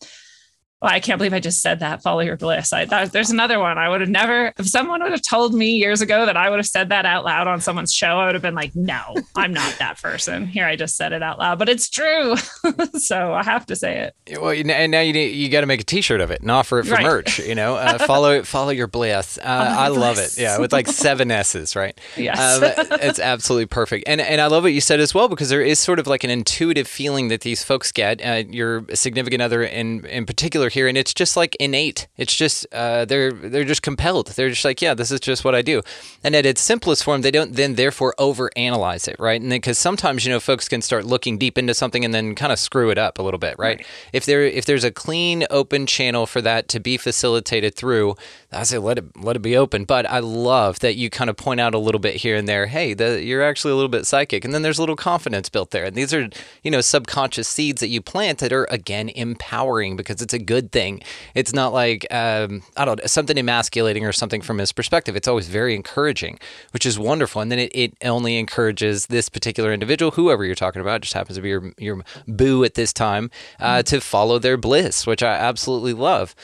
well, I can't believe I just said that. Follow your bliss. I thought there's another one. I would have never, if someone would have told me years ago that I would have said that out loud on someone's show, I would have been like, no, I'm not that person. Here, I just said it out loud, but it's true. *laughs* so I have to say it. Well, and now you need, you got to make a T-shirt of it and offer it for Right. merch. You know, uh, follow *laughs* follow your bliss. Uh, I your love bliss. it. Yeah, with like seven S's, right? Yes. um, it's absolutely perfect. And and I love what you said as well because there is sort of like an intuitive feeling that these folks get. Uh, your significant other in in particular here, and it's just like innate. It's just uh, they're they're just compelled. They're just like, yeah, this is just what I do. And at its simplest form, they don't then therefore overanalyze it, right? And because sometimes you know folks can start looking deep into something and then kind of screw it up a little bit, right? If there if there's a clean open channel for that to be facilitated through, I say let it let it be open, but I love that you kind of point out a little bit here and there. Hey, the, you're actually a little bit psychic, and then there's a little confidence built there. And these are you know subconscious seeds that you plant that are again empowering because it's a good thing. It's not like um, I don't know something emasculating or something from his perspective. It's always very encouraging, which is wonderful. And then it, it only encourages this particular individual, whoever you're talking about, just happens to be your your boo at this time, uh, to follow their bliss, which I absolutely love.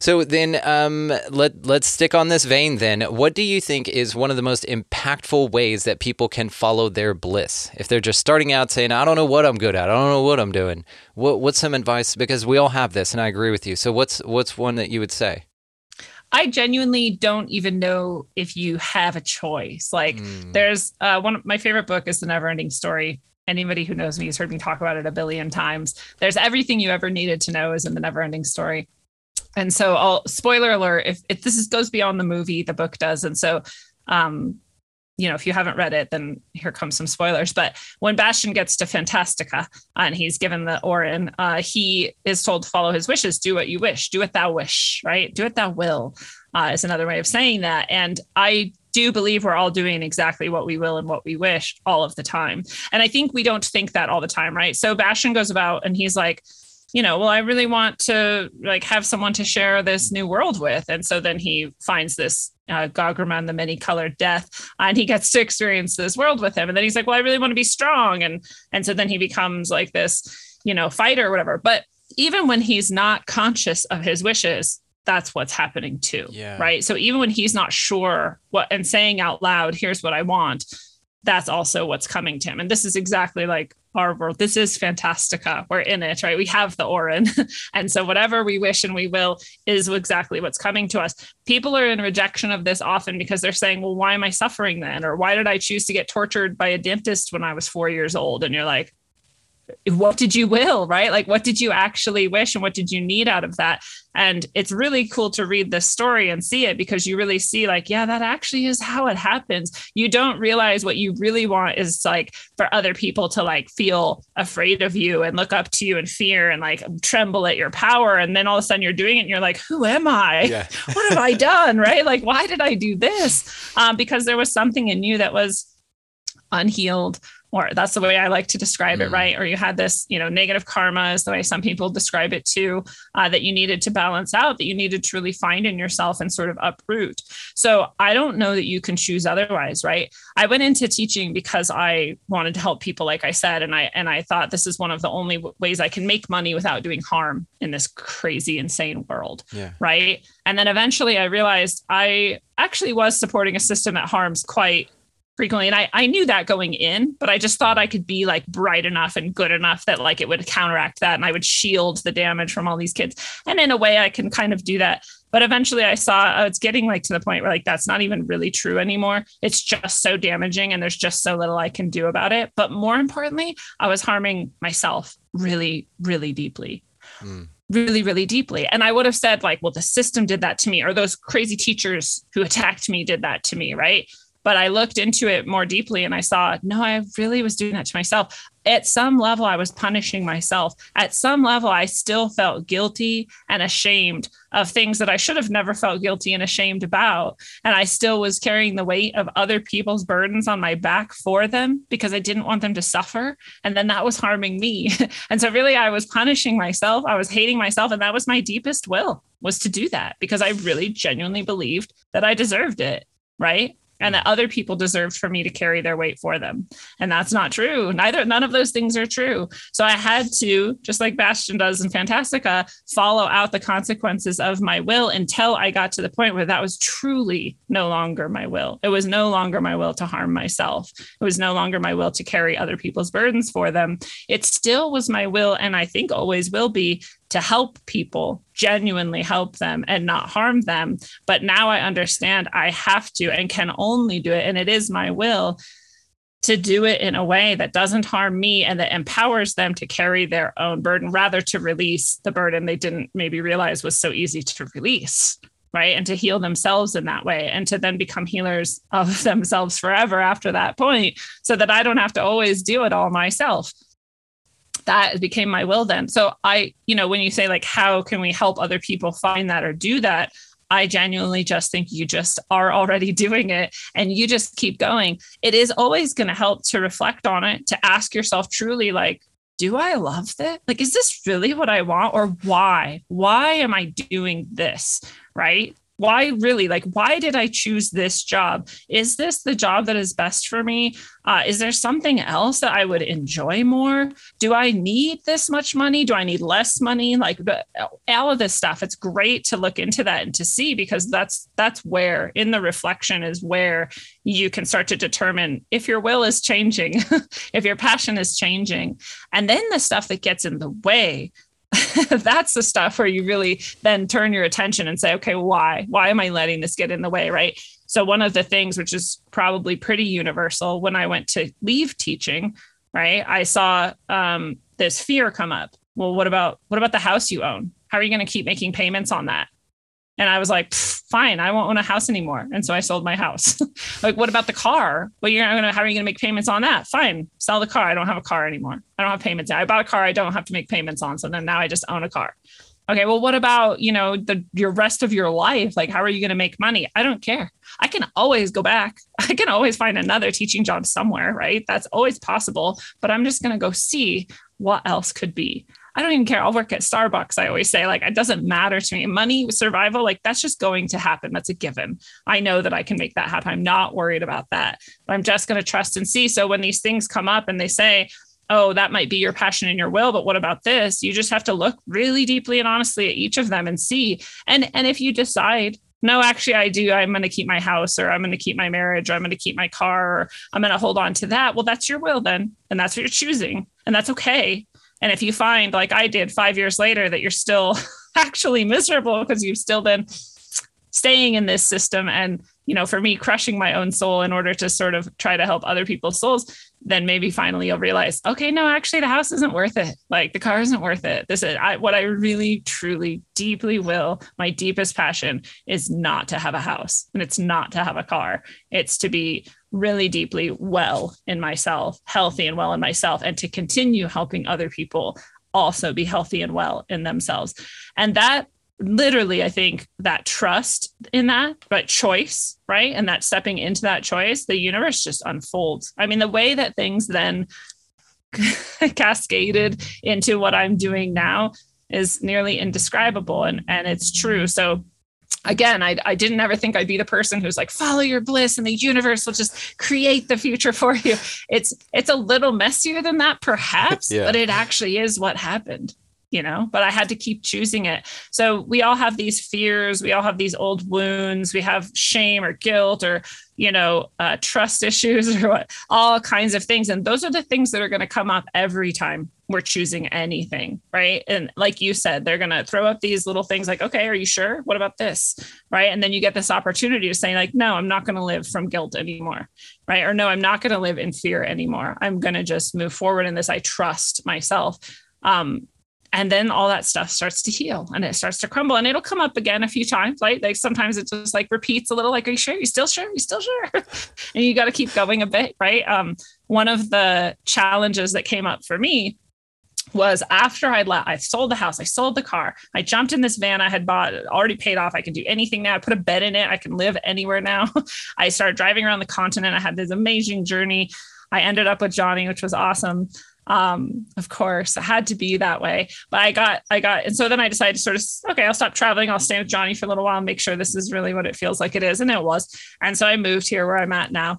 So then, um, let let's stick on this vein. Then, what do you think is one of the most impactful ways that people can follow their bliss? If they're just starting out saying, "I don't know what I'm good at. I don't know what I'm doing." What what's some advice? Because we all have this, and I agree with you. So, what's what's one that you would say? I genuinely don't even know if you have a choice. Like, Mm. there's uh, one of my favorite book is The Neverending Story. Anybody who knows me has heard me talk about it a billion times. There's everything you ever needed to know is in The Neverending Story. And so, I'll spoiler alert: if, if this is, goes beyond the movie, the book does. And so, um, you know, if you haven't read it, then here comes some spoilers. But when Bastian gets to Fantastica and he's given the Auryn, uh, he is told to follow his wishes, do what you wish, do what thou wish, right? Do what thou will, uh, is another way of saying that. And I do believe we're all doing exactly what we will and what we wish all of the time. And I think we don't think that all the time, right? So Bastian goes about and he's like, you know, well, I really want to like have someone to share this new world with. And so then he finds this uh, the many colored death, and he gets to experience this world with him. And then he's like, well, I really want to be strong. And, and so then he becomes like this, you know, fighter or whatever. But even when he's not conscious of his wishes, that's what's happening too. Yeah. Right. So even when he's not sure what and saying out loud, here's what I want, that's also what's coming to him. And this is exactly like our world. This is Fantastica. We're in it, right? We have the Auryn. *laughs* and so whatever we wish and we will is exactly what's coming to us. People are in rejection of this often because they're saying, well, why am I suffering then? Or why did I choose to get tortured by a dentist when I was four years old? And you're like, what did you will right? Like what did you actually wish and what did you need out of that? And it's really cool to read this story and see it because you really see like yeah that actually is how it happens. You don't realize what you really want is like for other people to like feel afraid of you and look up to you in fear and like tremble at your power. And then all of a sudden you're doing it and you're like who am i? Yeah. *laughs* what have i done right? Like why did i do this? Um, because there was something in you that was unhealed or that's the way I like to describe it, Mm. right? Or you had this, you know, negative karma is the way some people describe it too, uh, that you needed to balance out, that you needed to really find in yourself and sort of uproot. So I don't know that you can choose otherwise, right? I went into teaching because I wanted to help people, like I said, and I and I thought this is one of the only w- ways I can make money without doing harm in this crazy, insane world Yeah. right? And then eventually I realized I actually was supporting a system that harms quite frequently. And I, I knew that going in, but I just thought I could be like bright enough and good enough that like it would counteract that and I would shield the damage from all these kids. And in a way I can kind of do that. But eventually I saw oh, it's getting like to the point where like that's not even really true anymore. It's just so damaging and there's just so little I can do about it. But more importantly, I was harming myself really, really deeply hmm. really, really deeply. And I would have said, like, well, the system did that to me, or those crazy teachers who attacked me did that to me, right? But I looked into it more deeply and I saw, no, I really was doing that to myself. At some level, I was punishing myself. At some level, I still felt guilty and ashamed of things that I should have never felt guilty and ashamed about. And I still was carrying the weight of other people's burdens on my back for them because I didn't want them to suffer. And then that was harming me. *laughs* and so really I was punishing myself. I was hating myself. And that was my deepest will was to do that because I really genuinely believed that I deserved it. Right. And that mm. other people deserved for me to carry their weight for them. And that's not true. Neither, none of those things are true. So I had to, just like Bastian does in Fantastica, follow out the consequences of my will until I got to the point where that was truly no longer my will. It was no longer my will to harm myself. It was no longer my will to carry other people's burdens for them. It still was my will, and I think always will be, to help people, genuinely help them and not harm them. But now I understand I have to and can only do it. And it is my will to do it in a way that doesn't harm me and that empowers them to carry their own burden rather to release the burden they didn't maybe realize was so easy to release right and to heal themselves in that way and to then become healers of *laughs* themselves forever after that point so that I don't have to always do it all myself that became my will then so I you know when you say like how can we help other people find that or do that I genuinely just think you just are already *laughs* doing it and you just keep going. It is always going to help to reflect on it, to ask yourself truly, like, do I love this? Like, is this really what I want? Or why? Why am I doing this? Right why really like why did i choose this job? Is this the job that is best for me? Uh, is there something else that i would enjoy more? Do i need this much money? Do i need less money? Like all of this stuff. It's great to look into that and to see because that's that's where in the reflection is where you can start to determine if your will is changing *laughs* if your passion is changing. And then the stuff that gets in the way *laughs* that's the stuff where you really then turn your attention and say, okay, why? Why am I letting this get in the way? Right. So, one of the things which is probably pretty universal when I went to leave teaching, right, I saw um, this fear come up. Well, what about what about the house you own? How are you going to keep making payments on that? And I was like, fine, I won't own a house anymore. And so I sold my house. *laughs* like, what about the car? Well, you're gonna, how are you gonna make payments on that? Fine, sell the car. I don't have a car anymore. I don't have payments. I bought a car I don't have to make payments on. So then now I just own a car. Okay, well, what about, you know, the your rest of your life? Like, how are you gonna make money? I don't care. I can always go back. *laughs* I can always find another teaching job somewhere, right? That's always possible. But I'm just gonna go see what else could be. I don't even care. I'll work at Starbucks. I always say, like, it doesn't matter to me. Money, survival, like, that's just going to happen. That's a given. I know that I can make that happen. I'm not worried about that. But I'm just going to trust and see. So when these things come up and they say, oh, that might be your passion and your will, but what about this? You just have to look really deeply and honestly at each of them and see. And and if you decide no, actually, I do. I'm going to keep my house or I'm going to keep my marriage or I'm going to keep my car or I'm going to hold on to that. Well, that's your will then. And that's what you're choosing. And that's okay. And if you find, like I did five years later, that you're still *laughs* actually miserable because you've still been staying in this system and you know for me crushing my own soul in order to sort of try to help other people's souls then maybe finally you'll realize okay no actually the house isn't worth it. Like the car isn't worth it. This is I, what i really truly deeply will my deepest passion is not to have a house and it's not to have a car. It's to be really deeply well in myself, healthy and well in myself, and to continue helping other people also be healthy and well in themselves. And that literally, I think that trust in that, but choice, right? And that stepping into that choice, the universe just unfolds. I mean, the way that things then *laughs* cascaded into what I'm doing now is nearly indescribable. And, and it's true. So again, I, I didn't ever think I'd be the person who's like, follow your bliss and the universe will just create the future for you. It's it's a little messier than that, perhaps, *laughs* yeah. but it actually is what happened you know but i had to keep choosing it. So we all have these fears. We all have these old wounds. We have shame or guilt or you know uh, trust *laughs* issues or what all kinds of things. And those are the things that are going to come up every time we're choosing anything right? And like you said they're going to throw up these little things like okay are you sure? What about this? Right? And then you get this opportunity to say like no i'm not going to live from guilt anymore right? Or no i'm not going to live in fear anymore. I'm going to just move forward in this. I trust myself. Um, and then all that stuff starts to heal and it starts to crumble and it'll come up again a few times right like sometimes it just like repeats a little like are you sure you still sure you still sure *laughs* and you got to keep going a bit right um one of the challenges that came up for me was after I'd left, I sold the house, I sold the car, I jumped in this van I had bought, already paid off. I can do anything now. I put a bed in it. I can live anywhere now. *laughs* I started driving around the continent. I had this amazing journey. I ended up with Johnny, which was awesome um, of course it had to be that way. But i got i got and so then i decided to sort of okay i'll stop traveling. I'll stay with johnny for a little while and make sure this is really what it feels like it is. And it was. And so i moved here where i'm at now.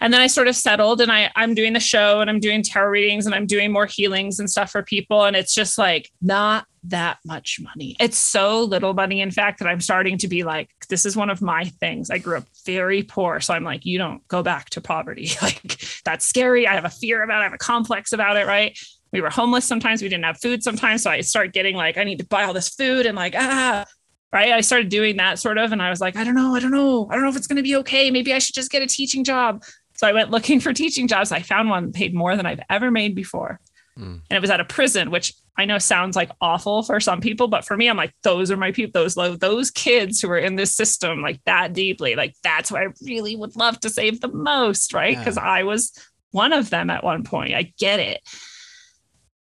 And then I sort of settled and I, I'm doing the show and I'm doing tarot readings and I'm doing more healings and stuff for people. And it's just like not that much money. It's so little money, in fact, that I'm starting to be like, this is one of my things. I grew up very poor. So I'm like, you don't go back to poverty. *laughs* like, that's scary. I have a fear about it. I have a complex about it. Right. We were homeless sometimes. We didn't have food sometimes. So I start getting like, I need to buy all this food and like, ah, right. I started doing that sort of. And I was like, I don't know. I don't know. I don't know if it's going to be okay. Maybe I should just get a teaching job. So I went looking *laughs* for teaching jobs. I found one paid more than I've ever made before. Mm. And it was at a prison, which I know sounds like awful for some people, but for me, I'm like, those are my people, those those kids who are in this system like that deeply. Like that's what I really would love to save the most, right? Because yeah. I was one of them at one point. I get it.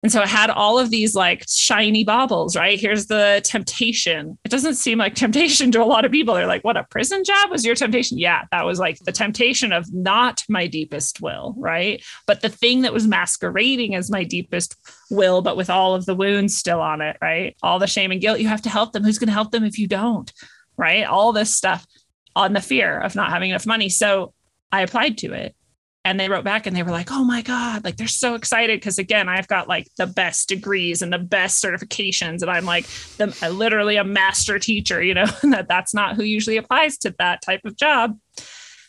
And so it had all of these like shiny baubles, right? Here's the temptation. It doesn't seem like temptation to a lot of people. They're like, what a prison job was your temptation? Yeah, that was like the temptation of not my deepest will, right? But the thing that was masquerading as my deepest will, but with all of the wounds still on it, right? All the shame and guilt. You have to help them. Who's going to help them if you don't? Right? All this stuff on the fear of not having enough money. So I applied to it and they wrote back and they were like oh my god like they're so excited because again i've got like the best degrees and the best certifications and i'm like the, uh, literally a master teacher you know *laughs* and that that's not who usually applies to that type of job.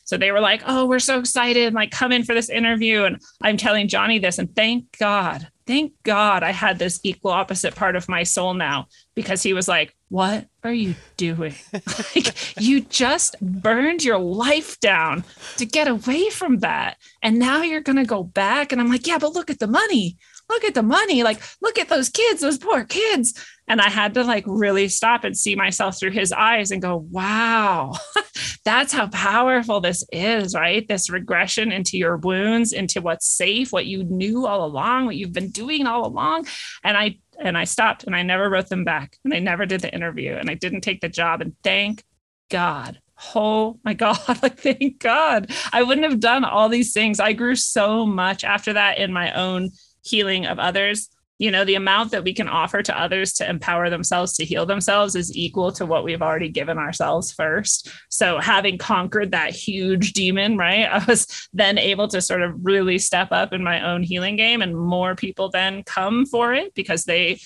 So they were like oh we're so excited like come in for this interview. And i'm telling johnny this and thank god thank god i had this equal opposite part of my soul now because he was like what are you doing? *laughs* like you just burned your life down to get away from that. And now you're going to go back. And I'm like, yeah, but look at the money. Look at the money. Like, look at those kids, those poor kids. And I had to like really stop and see myself through his eyes and go, wow, *laughs* that's how powerful this is, right? This regression into your wounds, into what's safe, what you knew all along, what you've been doing all along. And I and I stopped and I never wrote them back and I never did the interview and I didn't take the job. And thank God. Oh my God. *laughs* Like, thank God. I wouldn't have done all these things. I grew so much after that in my own healing of others you know the amount that we can offer to others to empower themselves to heal themselves is equal to what we've already given ourselves first. So having conquered that huge demon right *laughs* i was then able to sort of really step up in my own healing game and more people then come for it because they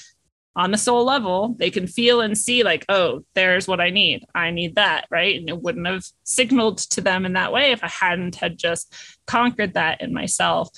on the soul level they can feel and see like oh there's what i need. I need that right? And it wouldn't have signaled to them in that way if i hadn't had just conquered that in myself.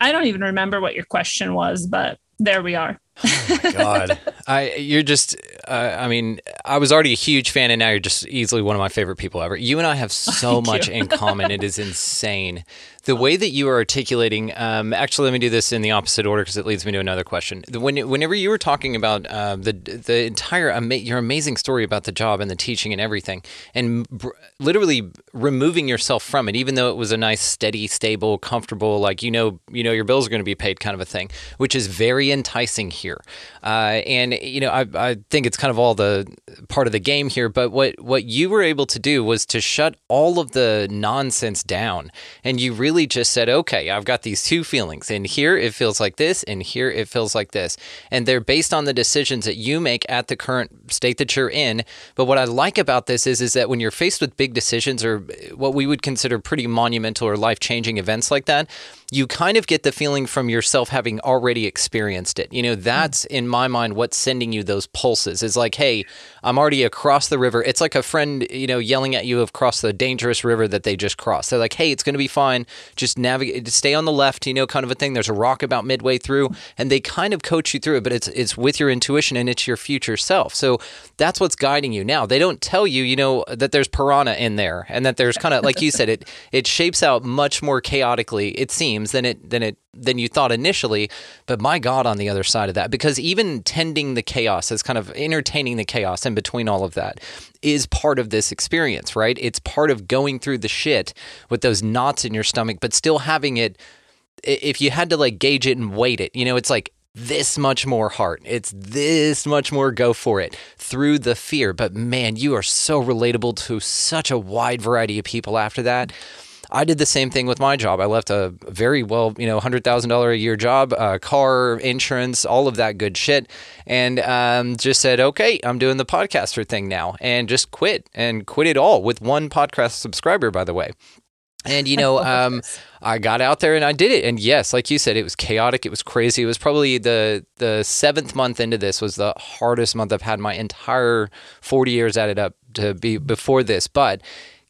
I don't even remember what your question was but there we are. oh my god, *laughs* I you're just. Uh, I mean, I was already a huge fan, and now you're just easily one of my favorite people ever. You and I have so much in common. It is *laughs* insane the way that you are articulating, um, actually, let me do this in the opposite order because it leads me to another question. When, whenever you were talking about uh, the the entire ama- your amazing story about the job and the teaching and everything, and br- literally removing yourself from it, even though it was a nice, steady, stable, comfortable, like you know, you know, your bills are going to be paid kind of a thing, which is very enticing here. Uh, and you know, I, I think it's kind of all the part of the game here. But what what you were able to do was to shut all of the nonsense down, and you really just said, okay, I've got these two feelings, and here it feels like this, and here it feels like this. And they're based on the decisions that you make at the current state that you're in. But what I like about this is, is that when you're faced with big decisions or what we would consider pretty monumental or life changing events like that, you kind of get the feeling from yourself having already experienced it. You know, hmm. that's in my mind what's sending you those pulses is like, hey, I'm already across the river. It's like a friend, you know, yelling at you across the dangerous river that they just crossed. They're like, hey, it's going to be fine. Just navigate, stay on the left, you know, kind of a thing. There's a rock about midway through, and they kind of coach you through it, but it's it's with your intuition and it's your future self. So that's what's guiding you now. They don't tell you, you know, that there's piranha in there and that there's kind of like you said, it it shapes out much more chaotically. It seems than it than it than you thought initially. But my God, on the other side of that, because even tending the chaos as kind of entertaining the chaos in between all of that is part of this experience, right? It's part of going through the shit with those knots in your stomach, but still having it. If you had to like gauge it and weight it, you know, it's like this much more heart. It's this much more go for it through the fear. But man, you are so relatable to such a wide variety of people after that. I did the same thing with my job. I left a very well, you know, hundred thousand dollar a year job, uh, car, insurance, all of that good shit, and um, just said, okay, I'm doing the podcaster thing now, and just quit and quit it all with one podcast subscriber, by the way. And you know, *laughs* um, I got out there and I did it. And yes, like you said, it was chaotic. It was crazy. It was probably the the seventh month into this was the hardest month I've had my entire forty years added up to be before this. But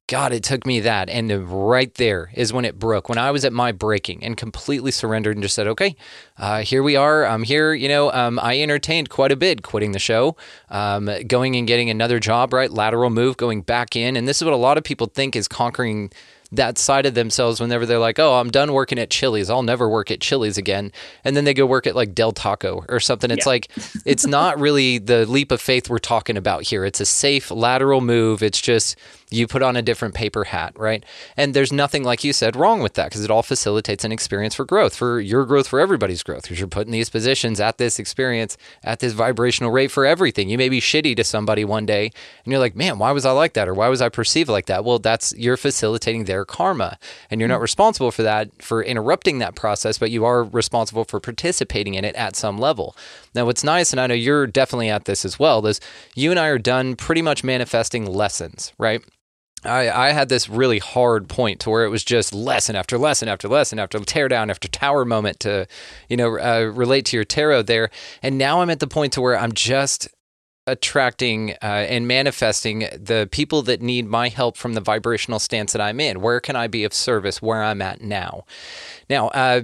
God, it took me that. And right there is when it broke. When I was at my breaking and completely surrendered and just said, okay, uh, here we are. I'm here. You know, um, I entertained quite a bit quitting the show, um, going and getting another job, right? Lateral move, going back in. And this is what a lot of people think is conquering that side of themselves whenever they're like, oh, I'm done working at Chili's. I'll never work at Chili's again. And then they go work at like Del Taco or something. It's yeah. like, it's not really the leap of faith we're talking about here. It's a safe lateral move. It's just, you put on a different paper hat, right? And there's nothing, like you said, wrong with that because it all facilitates an experience for growth, for your growth, for everybody's growth, because you're putting these positions at this experience, at this vibrational rate for everything. You may be shitty to somebody one day and you're like, man, why was I like that? Or why was I perceived like that? Well, that's you're facilitating their karma and you're not mm. responsible for that, for interrupting that process, but you are responsible for participating in it at some level. Now, what's nice, and I know you're definitely at this as well, is you and I are done pretty much manifesting lessons, right? I, I had this really hard point to where it was just lesson after lesson after lesson after tear down after tower moment to, you know, uh, relate to your tarot there. And now I'm at the point to where I'm just attracting uh, and manifesting the people that need my help from the vibrational stance that I'm in. Where can I be of service where I'm at now? Now, uh,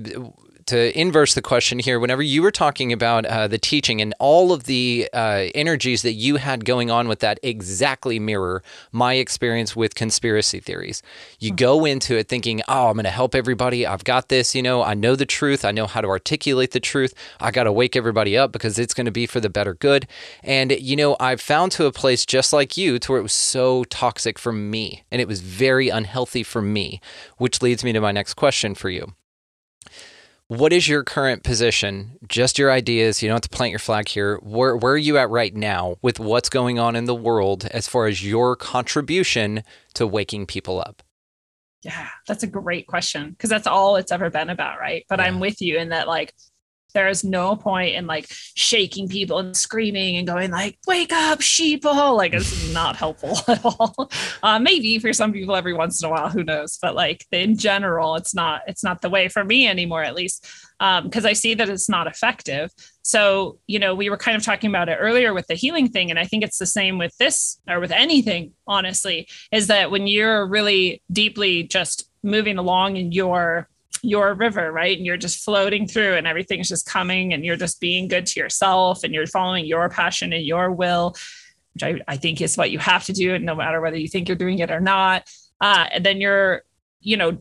to inverse the question here, whenever you were talking about uh, the teaching and all of the uh, energies that you had going on with that exactly mirror my experience with conspiracy theories. You mm-hmm. go into it thinking, oh, I'm going to help everybody. I've got this. You know, I know the truth. I know how to articulate the truth. I got to wake everybody up because it's going to be for the better good. And, you know, I've found to a place just like you to where it was so toxic for me and it was very unhealthy for me, which leads me to my next question for you what is your current position? Just your ideas. You don't have to plant your flag here. Where where are you at right now with what's going on in the world as far as your contribution to waking people up? Yeah, that's a great question because that's all it's ever been about, right? But yeah. I'm with you in that like there is no point in like shaking people and screaming and going like wake up sheeple! Like it's *laughs* not helpful *laughs* at all. Uh, maybe for some people every once in a while who knows? But like in general it's not it's not the way for me anymore at least because um, i see that it's not effective. So you know we were kind of talking about it earlier with the healing thing and i think it's the same with this or with anything honestly is that when you're really deeply just moving along in your your river, right? And you're just floating through and everything's just coming and you're just being good to yourself and you're following your passion and your will, which I, I think is what you have to do. And no matter whether you think you're doing it or not. Uh, and then you're, you know,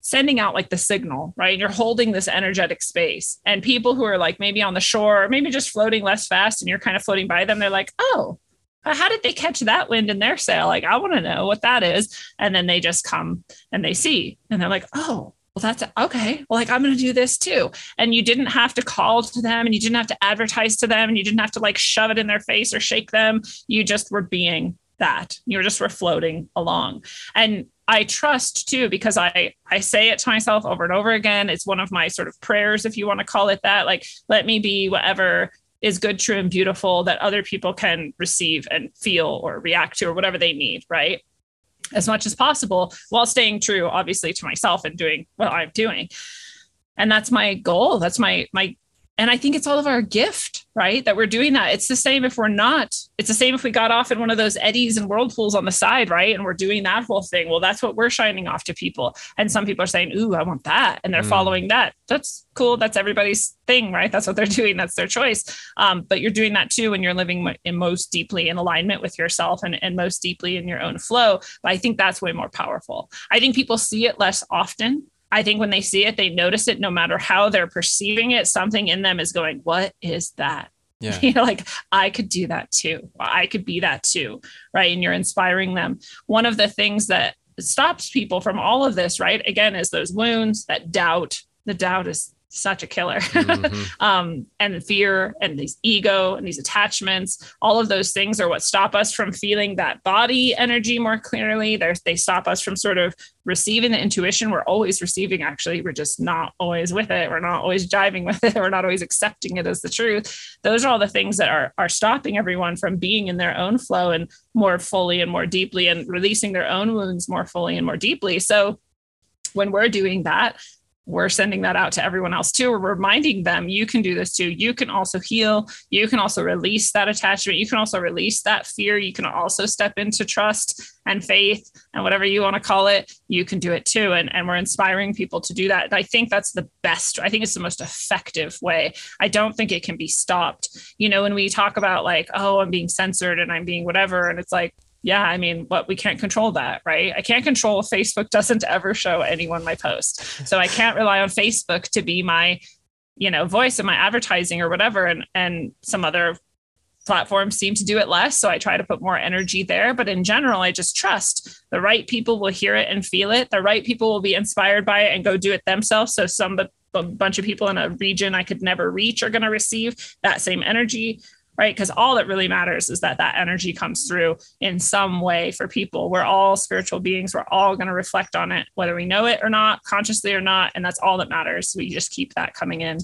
sending out like the signal, right? And you're holding this energetic space. And people who are like maybe on the shore, or maybe just floating less fast and you're kind of floating by them, they're like, oh, how did they catch that wind in their sail? Like, I want to know what that is. And then they just come and they see and they're like, oh, well, that's okay. Well, like I'm going to do this too. And you didn't have to call to them and you didn't have to advertise to them and you didn't have to like shove it in their face or shake them. You just were being that. You were just were floating along. And I trust too, because I, I say it to myself over and over again. It's one of my sort of prayers, if you want to call it that. Like, let me be whatever is good, true, and beautiful that other people can receive and feel or react to or whatever they need. Right as much as possible while staying true obviously to myself and doing what i'm doing. And that's my goal. That's my my and i think it's all of our gift right that we're doing that. It's the same if we're not. It's the same if we got off in one of those eddies and whirlpools on the side right and we're doing that whole thing. Well that's what we're shining off to people. And some people are saying ooh i want that and they're mm. following that. That's cool. That's everybody's thing right? That's what they're *laughs* doing. That's their choice. Um, but you're doing that too when you're living in most deeply in alignment with yourself and, and most deeply in your own flow. But i think that's way more powerful. I think people see it less often I think when they see it, they notice it no matter how they're perceiving it. Something in them is going, What is that? Yeah. *laughs* you know, like I could do that too. I could be that too. Right. And you're inspiring them. One of the things that stops people from all of this, right? Again, is those wounds, that doubt. The doubt is such a killer. *laughs* Mm-hmm. um, and fear and these ego and these attachments, all of those things are what stop us from feeling that body energy more clearly. They're, they stop us from sort of receiving the intuition. We're always receiving, actually. We're just not always with it. We're not always jiving with it. *laughs* We're not always accepting it as the truth. Those are all the things that are, are stopping everyone from being in their own flow and more fully and more deeply and releasing their own wounds more fully and more deeply. So when we're doing that, we're sending that out to everyone else too. We're reminding them you can do this too. You can also heal. You can also release that attachment. You can also release that fear. You can also step into trust and faith and whatever you want to call it. You can do it too. And, and we're inspiring people to do that. I think that's the best. I think it's the most effective way. I don't think it can be stopped. You know, when we talk about like, oh, I'm being censored and I'm being whatever, and it's like, yeah, I mean, what we can't control that, right? I can't control Facebook doesn't ever show anyone my post. So I can't rely on Facebook to be my, you know, voice of my advertising or whatever. And and some other platforms seem to do it less. So I try to put more energy there. But in general, I just trust the right people will hear it and feel it. The right people will be inspired by it and go do it themselves. So some a bunch of people in a region I could never reach are going to receive that same energy right? Because all that really matters is that that energy comes through in some way for people. We're all spiritual beings. We're all going to reflect on it, whether we know it or not, consciously or not. And that's all that matters. We just keep that coming in.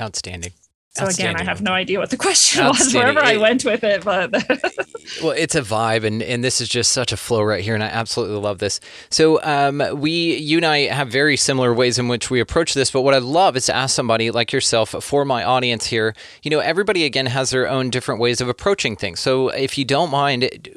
Outstanding. So again, I have no idea what the question *laughs* was wherever I went with it, but *laughs* well, it's a vibe, and and this is just such a flow right here, and I absolutely love this. So um, we, you and I, have very similar ways in which we approach this. But what I love is to ask somebody like yourself for my audience here. You know, everybody again has their own different ways of approaching things. So if you don't mind,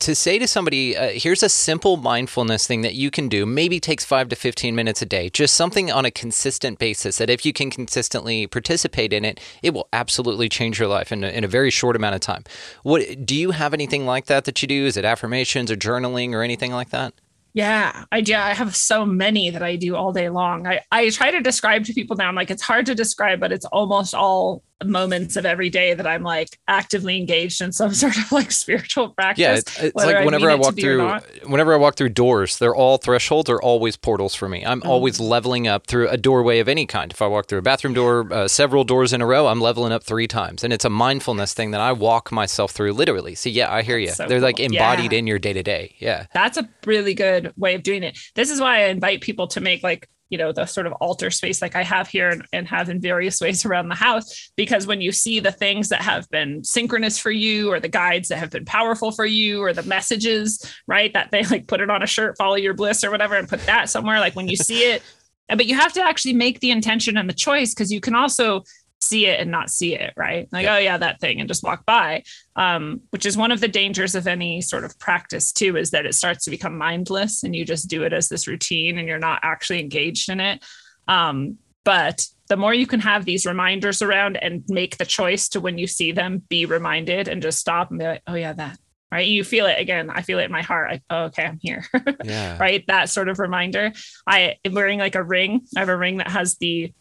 to say to somebody, uh, here's a simple mindfulness thing that you can do, maybe takes five to 15 minutes a day, just something on a consistent basis that if you can consistently participate in it, it will absolutely change your life in a, in a very short amount of time. What Do you have anything like that that you do? Is it affirmations or journaling or anything like that? Yeah, I yeah, I have so many that I do all day long. I, I try to describe to people now. I'm like, it's hard to describe, but it's almost all moments of every day that I'm like actively engaged in some *laughs* sort of like spiritual practice. Yeah, it's, it's like whenever I, I walk through whenever I walk through doors, they're all thresholds are always portals for me. I'm mm. always leveling up through a doorway of any kind. If I walk through a bathroom door, uh, several doors in a row, I'm leveling up three times, and it's a mindfulness thing that I walk myself through literally. So yeah, I hear you. So they're cool. like embodied yeah. in your day to day. Yeah, that's a really good way of doing it. This is why I invite people to make like you know the sort of altar space like i have here and, and, have in various *laughs* ways around the house because when you see the things that have been synchronous for you or the guides that have been powerful for you or the messages right that they like put it on a shirt follow your bliss or whatever and put that somewhere like when you see it *laughs* but you have to actually make the intention and the choice because you can also see it and not see it, right? Like, yeah. oh yeah, that thing, and just walk by. Um, which is one of the dangers of any sort of practice too, is that it starts to become mindless and you just do it as this routine and you're not actually engaged in it. Um, but the more you can have these reminders around and make the choice to when you see them, be reminded and just stop and be like, oh yeah, that. Right. You feel it again. I feel it in my heart. I, oh, okay, I'm here. *laughs* Yeah. right. That sort of reminder. I am wearing like a ring. I have a ring that has the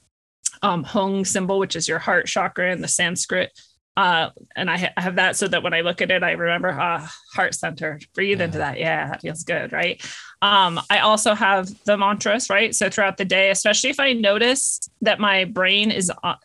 um, Hung symbol, which is your heart chakra in the Sanskrit. Uh, and I, ha- I, have that so that when I look at it, I remember uh, heart center, breathe yeah. into that. Yeah, that feels good, right? Um, I also have the mantras, right? So throughout the day, especially if I notice that my brain is, uh,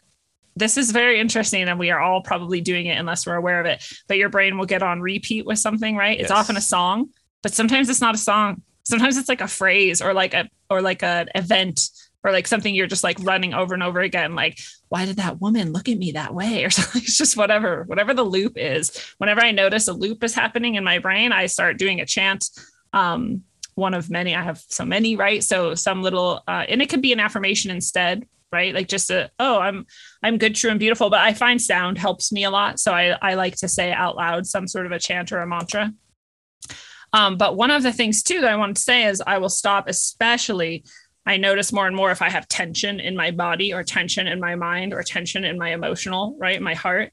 this is very interesting, and we are all probably doing it unless we're aware of it, but your brain will get on repeat with something, right? Yes. It's often a song, but sometimes it's not a song. Sometimes it's like a phrase or like a or like an event or like something you're just like running over and over again like why did that woman look at me that way? *laughs* Or something it's just whatever whatever the loop is. Whenever i notice a loop is happening in my brain i start doing a chant. Um, one of many i have so many right? So some little uh, and it could be an affirmation instead right? Like just a oh i'm i'm good true and beautiful but i find sound helps me a lot. So i i like to say out loud some sort of a chant or a mantra. Um, but one of the things too that I want to say is I will stop, especially I notice more and more if I have tension in my body or tension in my mind or tension in my emotional, right? My heart.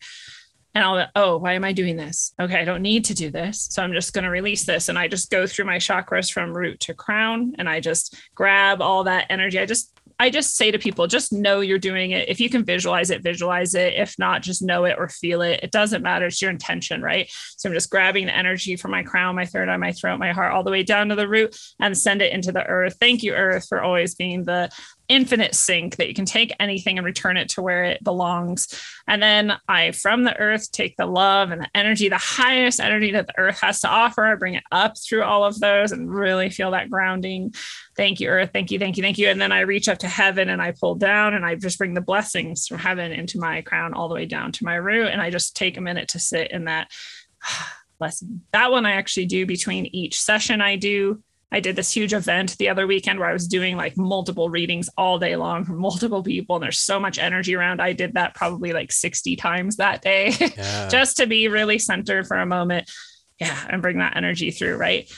And I'll, oh, why am I doing this? Okay, I don't need to do this. So I'm just going to release this. And I just go through my chakras from root to crown and I just grab all that energy. I just I just say to people, just know you're doing it. If you can visualize it, visualize it. If not, just know it or feel it. It doesn't matter. It's your intention, right? So I'm just grabbing the energy from my crown, my third eye, my throat, my heart, all the way down to the root and send it into the earth. Thank you, earth, for always being the infinite sink that you can take anything and return it to where it belongs. And then I, from the earth, take the love and the energy, the highest energy that the earth has to offer. I bring it up through all of those and really feel that grounding. Thank you, earth. Thank you, thank you, thank you. And then I reach up to heaven and I pull down and I just bring the blessings from heaven into my crown all the way down to my root. And I just take a minute to sit in that *sighs* blessing. That one I actually do between each session I do I did this huge event the other weekend where I was doing like multiple readings all day long from multiple people, and there's so much energy around. I did that probably like 60 times that day *laughs* yeah. just to be really centered for a moment. Yeah, and bring that energy through, right?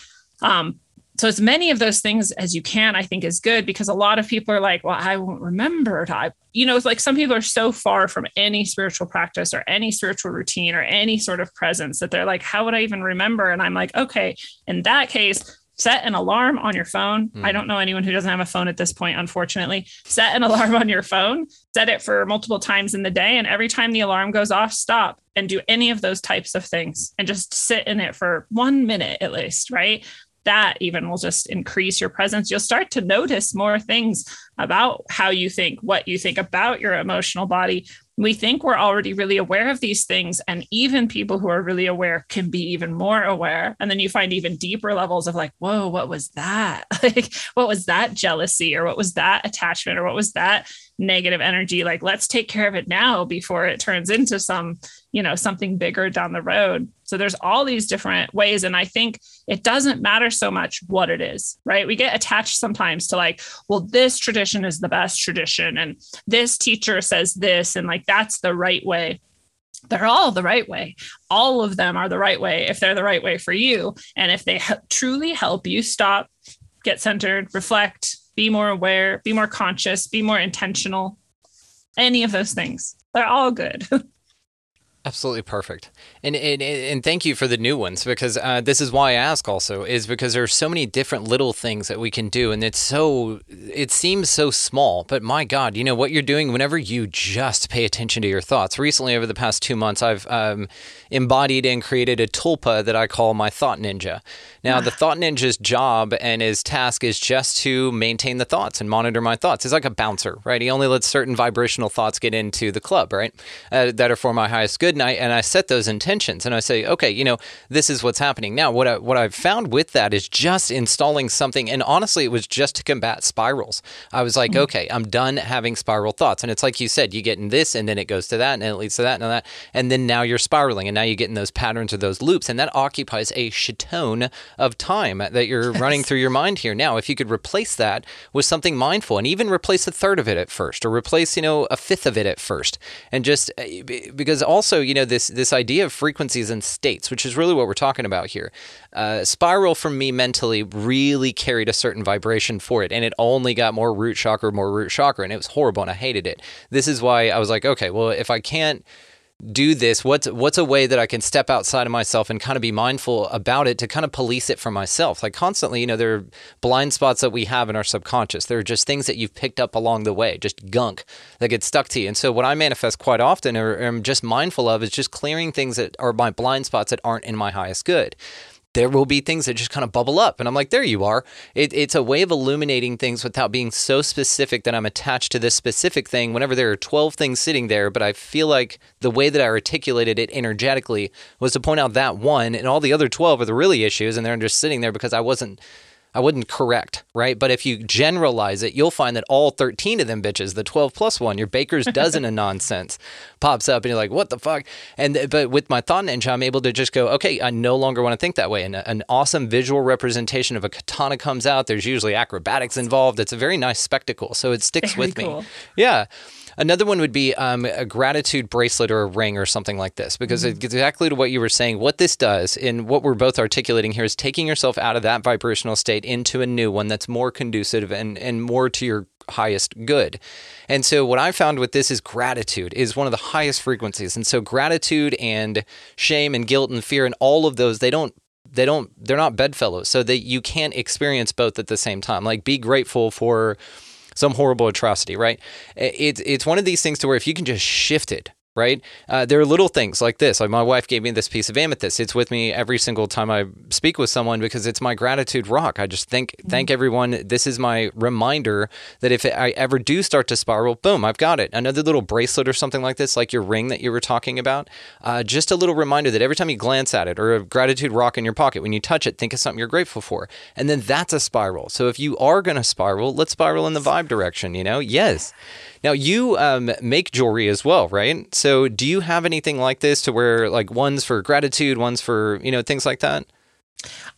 Um, so as many of those things as you can, I think is good because a lot of people are like, well, I won't remember. To, you know, it's like some people are so far from any spiritual practice or any spiritual routine or any sort of presence that they're like, how would I even remember? And I'm like, okay, in that case, set an alarm on your phone. Mm. I don't know anyone who doesn't have a phone at this point, unfortunately. Set an *laughs* alarm on your phone, set it for multiple times in the day. And every time the alarm goes off, stop and do any of those types of things and just sit in it for one minute at least, right? That even will just increase your presence. You'll start to notice more things about how you think, what you think about your emotional body, we think we're already really aware of these things and even people who are really aware can be even more aware. And then you find even deeper levels of like whoa what was that? *laughs* Like what was that jealousy or what was that attachment or what was that negative energy like let's take care of it now before it turns into some you know something bigger down the road so there's all these different ways and i think it doesn't matter so much what it is right we get attached sometimes to like well this tradition is the best tradition and this teacher says this and like that's the right way they're all the right way. All of them are the right way if they're the right way for you. And if they he- truly help you stop, get centered, reflect, be more aware, be more conscious, be more intentional, any of those things, they're all good. *laughs* Absolutely perfect, and, and and thank you for the new ones because uh, this is why I ask. Also, is because there are so many different little things that we can do, and it's so it seems so small, but my God, you know what you're doing whenever you just pay attention to your thoughts. Recently, over the past two months, I've um, embodied and created a tulpa that I call my thought ninja. Now, the thought ninja's job and his task is just to maintain the thoughts and monitor my thoughts. He's like a bouncer, right? He only lets certain vibrational thoughts get into the club, right? Uh, that are for my highest good. And I, and I set those intentions and I say, okay, you know, this is what's happening. Now, what, I, what I've found with that is just installing something. And honestly, it was just to combat spirals. I was like, okay, I'm done having spiral thoughts. And it's like you said, you get in this and then it goes to that and it leads to that and that. And then now you're spiraling and now you get in those patterns or those loops. And that occupies a shitone of time that you're running through your mind here. Now, if you could replace that with something mindful and even replace a third of it at first or replace, you know, a fifth of it at first and just uh, because also, you know, this this idea of frequencies and states, which is really what we're talking about here. Uh, spiral for me mentally really carried a certain vibration for it and it only got more root chakra, more root chakra and it was horrible and I hated it. This is why I was like, okay, well, if I can't do this what's what's a way that i can step outside of myself and kind of be mindful about it to kind of police it for myself? Like constantly you know there are blind spots that we have in our subconscious. There are just things that you've picked up along the way just gunk that gets stuck to you. And so what i manifest quite often or am just mindful of is just clearing things that are my blind spots that aren't in my highest good there will be things that just kind of bubble up. And I'm like, there you are. It, it's a way of illuminating things without being so specific that I'm attached to this specific thing whenever there are 12 things sitting there. But I feel like the way that I articulated it energetically was to point out that one, and all the other 12 are the really issues. And they're just sitting there because I wasn't. I wouldn't correct, right? But if you generalize it, you'll find that all 13 of them bitches, the 12 plus one, your baker's *laughs* dozen of nonsense pops up and you're like, what the fuck? And uh, but with my thought ninja, I'm able to just go, okay, I no longer want to think that way. And an awesome visual representation of a katana comes out. There's usually acrobatics involved. It's a very nice spectacle. So it sticks Very with cool. me. Yeah. Another one would be um, a gratitude bracelet or a ring or something like this, because it's exactly to what you were saying. What this does, and what we're both articulating here, is taking yourself out of that vibrational state into a new one that's more conducive and, and more to your highest good. And so what I found with this is gratitude is one of the highest frequencies. And so gratitude and shame and guilt and fear and all of those, they don't they don't they're not bedfellows. So that you can't experience both at the same time. Like be grateful for some horrible atrocity, right? It's it's one of these things to where if you can just shift it, right? Uh, there are little things like this. Like my wife gave me this piece of amethyst. It's with me every single time I speak with someone because it's my gratitude rock. I just thank thank everyone. This is my reminder that if I ever do start to spiral, boom, I've got it. Another little bracelet or something like this, like your ring that you were talking about. Uh, just a little reminder that every time you glance at it or a gratitude rock in your pocket, when you touch it, think of something you're grateful for, and then that's a spiral. So if you are going to spiral, let's spiral in the vibe direction. You know, yes. Now you um, make jewelry as well, right? So do you have anything like this to where like ones for gratitude, ones for you know things like that?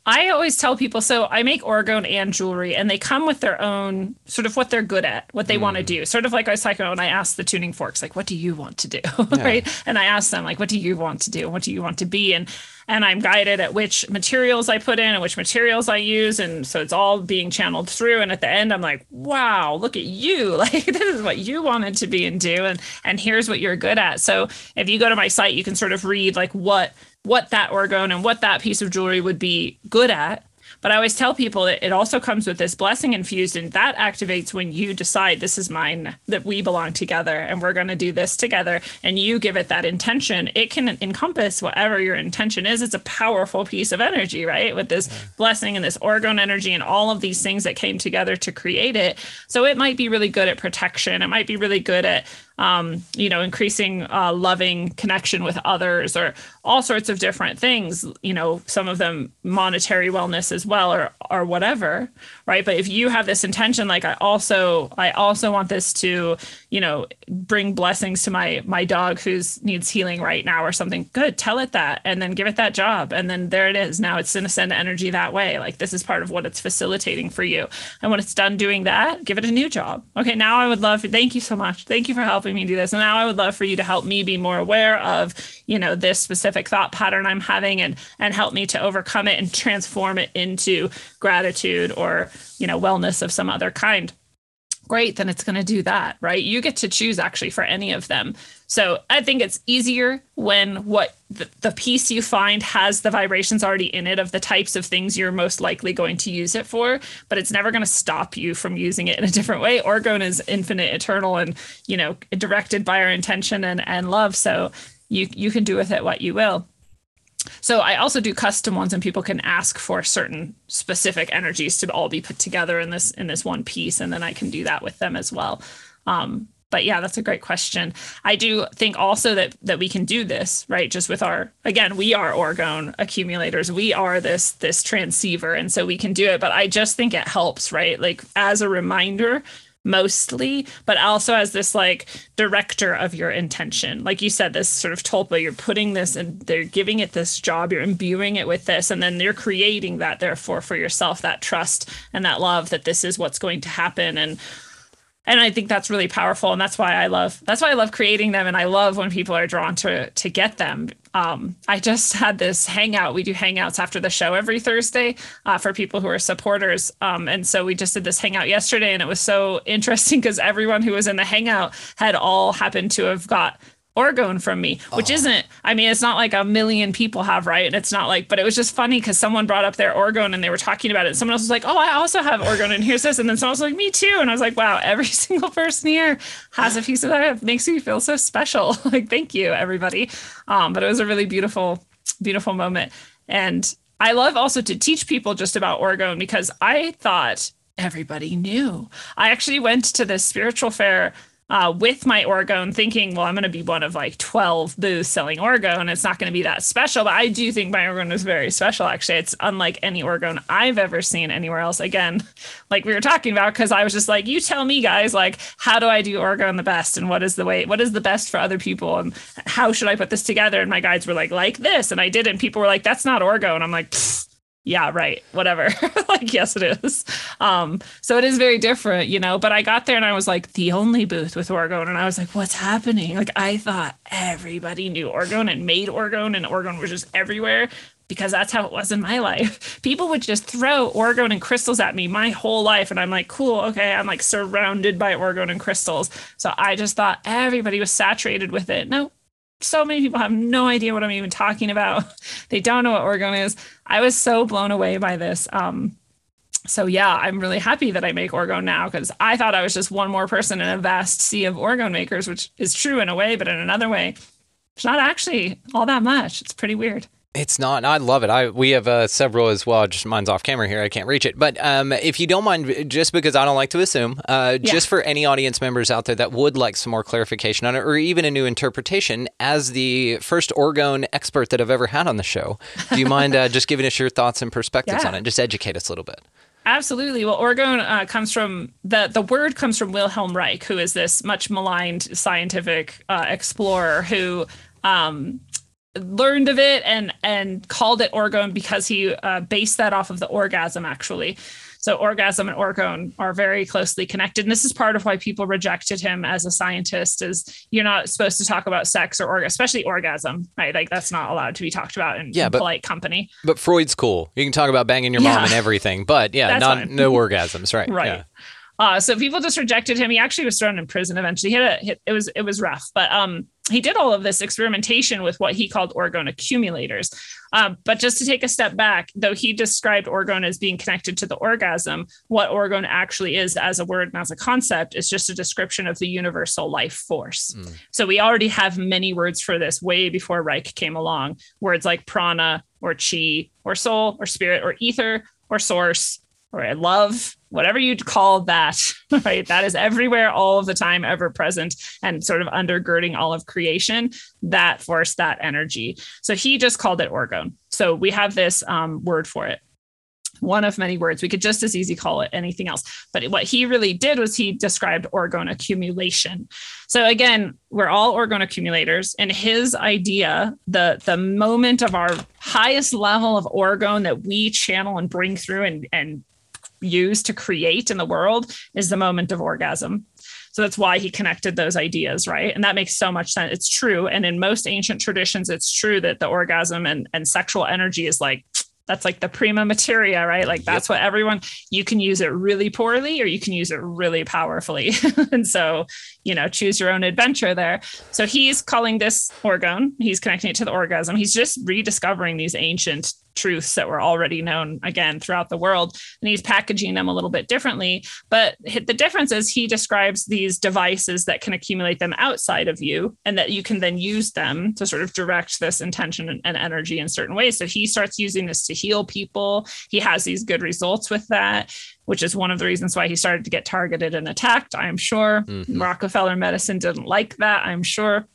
I always tell people so I make orgone and jewelry, and they come with their own sort of what they're good at, what they want to mm. do. Sort of like I was talking about when I asked the tuning forks, like, what do you want to do? *laughs* right. And I asked them, like, what do you want to do? What do you want to be? And and I'm guided at which materials I put in and which materials I use. And so it's all being channeled through. And at the end, I'm like, wow, look at you. *laughs* Like this is what you wanted to be and do. And and here's what you're good at. So if you go to my site, you can sort of read like what what that orgone and what that piece of jewelry would be good at. But I always tell people that it also comes with this blessing infused, and that activates when you decide this is mine, that we belong together, and we're going to do this together. And you give it that intention. It can encompass whatever your intention is. It's a powerful piece of energy, right? With this blessing and this orgone energy and all of these things that came together to create it. So it might be really good at protection. It might be really good at um, you know, increasing uh, loving connection with others, or all sorts of different things. You know, some of them monetary wellness as well, or or whatever, right? But if you have this intention, like I also, I also want this to, you know, bring blessings to my my dog who's needs healing right now, or something. Good, tell it that, and then give it that job, and then there it is. Now it's going to send energy that way. Like this is part of what it's facilitating for you. And when it's done doing that, give it a new job. Okay, now I would love. Thank you so much. Thank you for helping helping me do this. And now I would love for you to help me be more aware of, you know, this specific thought pattern I'm having and and help me to overcome it and transform it into gratitude or, you know, wellness of some other kind great, then it's going to do that, right? You get to choose actually for any of them. So I think it's easier when what the, the, piece you find has the vibrations already in it of the types of things you're most likely going to use it for, but it's never going to stop you from using it in a different way. Orgone is infinite, eternal, and you know directed by our intention and and love. So you you can do with it what you will so I also do custom ones, and people can ask for certain specific energies to all be put together in this in this one piece, and then I can do that with them as well. Um, but yeah, that's a great question. I do think also that that we can do this right, just with our again, we are orgone accumulators. We are this this transceiver, and so we can do it. But I just think it helps, right? Like as a reminder mostly, but also as this like director of your intention. Like you said, this sort of tulpa, you're putting this and they're giving it this job, you're imbuing it with this, and then you're creating that, therefore, for yourself, that trust and that love that this is what's going to happen. And and I think that's really powerful, and that's why I love that's why I love creating them, and I love when people are drawn to to get them. Um, I just had this hangout. We do hangouts after the show every Thursday uh, for people who are supporters, um, and so we just did this hangout yesterday, and it was so interesting because everyone who was in the hangout had all happened to have got orgone from me, which oh. isn't, I mean, it's not like a million people have, right? And it's not like, but it was just funny because someone brought up their orgone and they were talking about it. And someone else was like, oh, I also have orgone and here's this. And then someone was like, me too. And I was like, wow, every *laughs* single person here has a piece of that. It makes me feel so special. *laughs* like, thank you, everybody. Um, but it was a really beautiful, beautiful moment. And I love also to teach people just about orgone because I thought everybody knew. I actually went to this spiritual fair uh, with my orgone, thinking, well, I'm going to be one of like 12 booths selling orgone. And it's not going to be that special, but I do think my orgone is very special. Actually, it's unlike any orgone I've ever seen anywhere else. Again, like we were talking about, because I was just like, you tell me, guys, like, how do I do orgone the best, and what is the way, what is the best for other people, and how should I put this together? And my guides were like, like this, and I did, and people were like, that's not orgone. And i'm like. Pfft yeah right. Whatever. *laughs* Like yes it is. Um so it is very different you know but i got there and i was like the only booth with orgone and i was like what's happening? Like i thought everybody knew orgone and made orgone and orgone was just everywhere because that's how it was in my life. *laughs* People would just throw orgone and crystals at me my whole life and i'm like cool okay i'm like surrounded by orgone and crystals. So i just thought everybody was saturated with it. No so many people have no idea what I'm even talking about. *laughs* they don't know what orgone is. I was so blown away by this. Um, so yeah, I'm really happy that I make orgone now because I thought I was just one more person in a vast sea of orgone makers, which is true in a way, but in another way, it's not actually all that much. It's pretty weird. It's not. I love it. I we have uh, several as well. Just mine's off camera here. I can't reach it. But um, if you don't mind, just because I don't like to assume, uh, yeah. just for any audience members out there that would like some more clarification on it, or even a new interpretation, as the first orgone expert that I've ever had on the show, do you mind uh, *laughs* just giving us your thoughts and perspectives yeah. on it? Just educate us a little bit. Absolutely. Well, orgone uh, comes from the the word comes from Wilhelm Reich, who is this much maligned scientific uh, explorer who um, learned of it and and called it orgone because he uh, based that off of the orgasm actually so orgasm and orgone are very closely connected and this is part of why people rejected him as a scientist is you're not supposed to talk about sex or orgasm especially orgasm right like that's not allowed to be talked about in, yeah, in but, polite company but freud's cool you can talk about banging your yeah. mom and everything but yeah not no orgasms right right yeah. Uh, so people just rejected him. He actually was thrown in prison eventually. He had a, it was it was rough, but um, he did all of this experimentation with what he called orgone accumulators. Um, but just to take a step back, though he described orgone as being connected to the orgasm, what orgone actually is as a word and as a concept is just a description of the universal life force. Mm. So we already have many words for this way before Reich came along. Words like prana or chi or soul or spirit or ether or source or love, whatever you'd call that, *laughs* right? That is everywhere, all of the time, ever present, and sort of undergirding all of creation, that force, that energy. So he just called it orgone. So we have this um, word for it. One of many words. We could just as easy call it anything else. But what he really did was he described orgone accumulation. So again, we're all orgone accumulators. And his idea, the, the moment of our highest level of orgone that we channel and bring through and, and use to create in the world is the moment of orgasm. So that's why he connected those ideas, right? And that makes so much sense. It's true. And in most ancient traditions, it's true that the orgasm and, and sexual energy is like that's like the prima materia, right? Like that's yep. what everyone you can use it really poorly or you can use it really powerfully. *laughs* and so, you know, choose your own adventure there. So he's calling this orgone. He's connecting it to the orgasm. He's just rediscovering these ancient truths that were already known again throughout the world and he's packaging them a little bit differently but the difference is he describes these devices that can accumulate them outside of you and that you can then use them to sort of direct this intention and, energy in certain ways so he starts using this to heal people he has these good results with that which is one of the reasons why he started to get targeted and attacked i'm sure mm-hmm. rockefeller medicine didn't like that i'm sure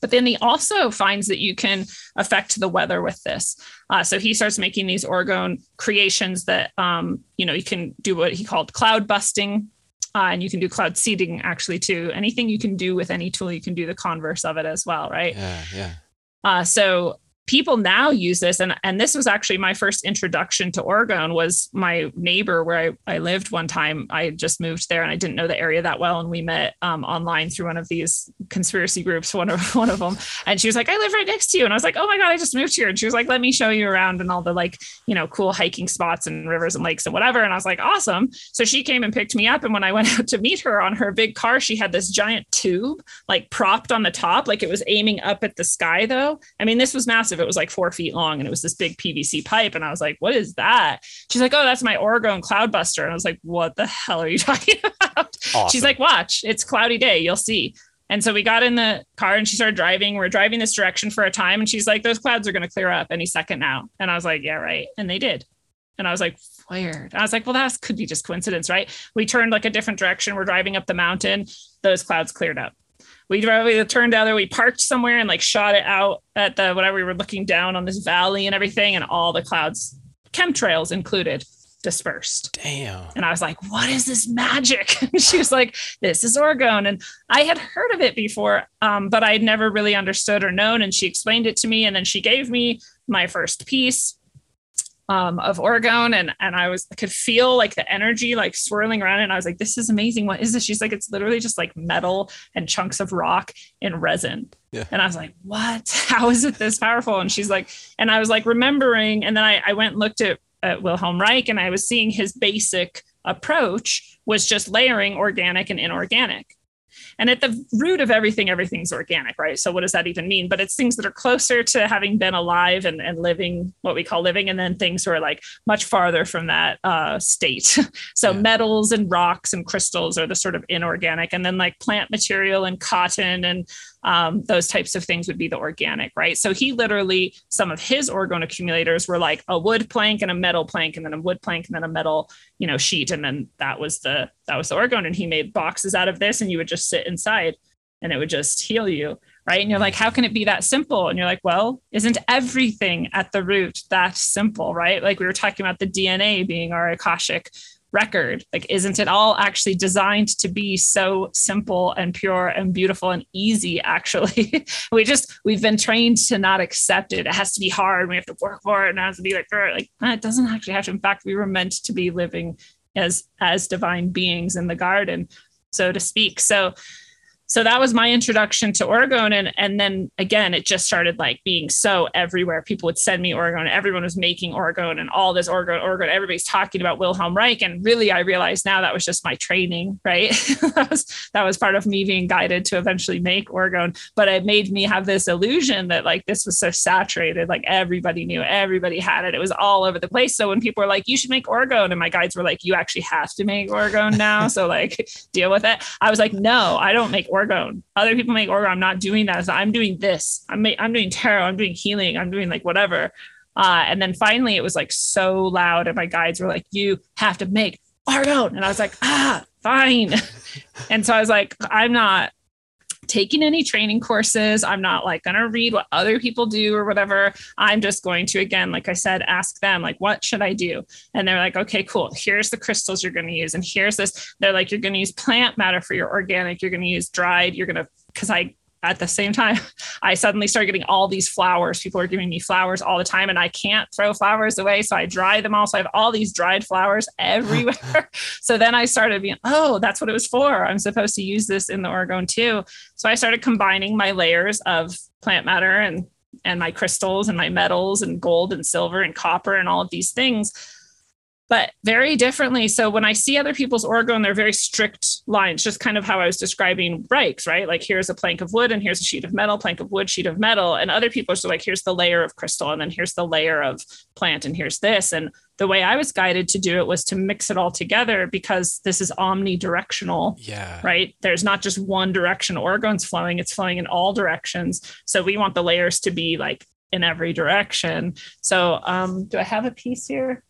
but then he also finds that you can affect the weather with this. Uh, so he starts making these orgone creations that, um, you know, you can do what he called cloud busting. Uh, and you can do cloud seeding actually too. Anything you can do with any tool, you can do the converse of it as well, right? Yeah, yeah. Uh, so people now use this and and this was actually my first introduction to orgone was my neighbor where I, I lived one time. I just moved there and i didn't know the area that well and we met um, online through one of these conspiracy groups one of *laughs* one of them and she was like i live right next to you. And i was like oh my god i just moved here. And she was like let me show you around and all the like you know cool hiking spots and rivers and lakes and whatever. And i was like awesome. So she came and picked me up and when i *laughs* went out to meet her on her big car she had this giant tube like propped on the top like it was aiming up at the sky though. I mean this was massive it was like four feet long and it was this big PVC pipe. And I was like, what is that? She's like, oh, that's my Orgone Cloudbuster. And I was like, what the hell are you *laughs* talking about? Awesome. She's like, watch, it's cloudy day. You'll see. And so we got in the car and she started driving. We are driving this direction for a time. And she's like, those clouds are going to clear up any second now. And I was like, yeah, right. And they did. And I was like, weird. I was like, well, that could be just coincidence, right? We turned like a different direction. We're driving up the mountain. Those clouds cleared up we drove we turned down there we parked somewhere and like shot it out at the whatever we were looking down on this valley and everything and all the clouds chemtrails included dispersed. Damn. And i was like what is this magic? *laughs* And she was like this is orgone and i had heard of it before um, but i'd never really understood or known and she explained it to me and then she gave me my first piece um, of orgone, and and I was I could feel like the energy like swirling around and I was like this is amazing. What is this? She's like it's literally just like metal and chunks of rock in resin. Yeah. and I was like what? *laughs* How is it this powerful? And she's like and I was like remembering and then I, I went and looked at, at Wilhelm Reich and I was seeing his basic approach was just layering organic and inorganic and at the root of everything, everything's organic, right? So what does that even mean? But it's things that are closer to having been alive and, and living what we call living, and then things who are like much farther from that uh, state. *laughs* so yeah. metals and rocks and crystals are the sort of inorganic, and then like plant material and cotton and um, those types of things would be the organic, right? So he literally, some of his orgone accumulators were like a wood plank and a metal plank, and then a wood plank and then a metal, you know, sheet, and then that was the that was the orgone. And he made boxes out of this, and you would just sit inside, and it would just heal you, right? And you're like, how can it be that simple? And you're like, well, isn't everything at the root that simple, right? Like we were talking about the DNA being our akashic record. Like isn't it all actually designed to be so simple and pure and beautiful and easy *laughs* actually? We just we've been trained to not accept it. It has to be hard. We have to work for it and it has to be like like it doesn't actually have to in fact we were meant to be living as as divine beings in the garden so to speak. So so that was my introduction to orgone. And, and then again, it just started like being so everywhere. People would send me orgone. Everyone was making orgone and all this orgone, orgone. Everybody's talking about Wilhelm Reich. And really, I realized now that was just my training, right? *laughs* that was that was part of me being guided to eventually make orgone. But it made me have this illusion that like this was so saturated, like everybody knew, everybody had it. It was all over the place. So when people were like, you should make orgone, and my guides were like, you actually have to make orgone now. *laughs* so like deal with it. I was like, no, I don't make orgone. Other people make orgone. I'm not doing that. So I'm doing this. I'm ma- I'm doing tarot. I'm doing healing. I'm doing like whatever. Uh, and then finally, it was like so loud, and my guides were like, "You have to make orgone," and I was like, "Ah, fine." *laughs* and so I was like, "I'm not taking any training courses. I'm not like going to read what other people do or whatever. I'm just going to, again, like I said, ask them, like, what should I do? And they're like, okay, cool. Here's the crystals you're going to use. And here's this. They're like, you're going to use plant matter for your organic. You're going to use dried. You're going to, because I at the same time, *laughs* I suddenly started getting all these flowers. People are giving me flowers all the time, and I can't throw flowers away. So I dry them all. So I have all these dried flowers *laughs* everywhere. *laughs* so then I started being, oh, that's what it was for. I'm supposed to use this in the orgone too. So I started combining my layers of plant matter and and my crystals and my metals and gold and silver and copper and all of these things but very differently. So when I see other people's orgone, they're very strict lines, just kind of how I was describing Reich's, right? Like here's a plank of wood and here's a sheet of metal, plank of wood, sheet of metal. And other people are so like, here's the layer of crystal and then here's the layer of plant and here's this. And the way I was guided to do it was to mix it all together because this is omnidirectional. Yeah. Right. There's not just one direction orgone's flowing, it's flowing in all directions. So we want the layers to be like in every direction. So um, do I have a piece here?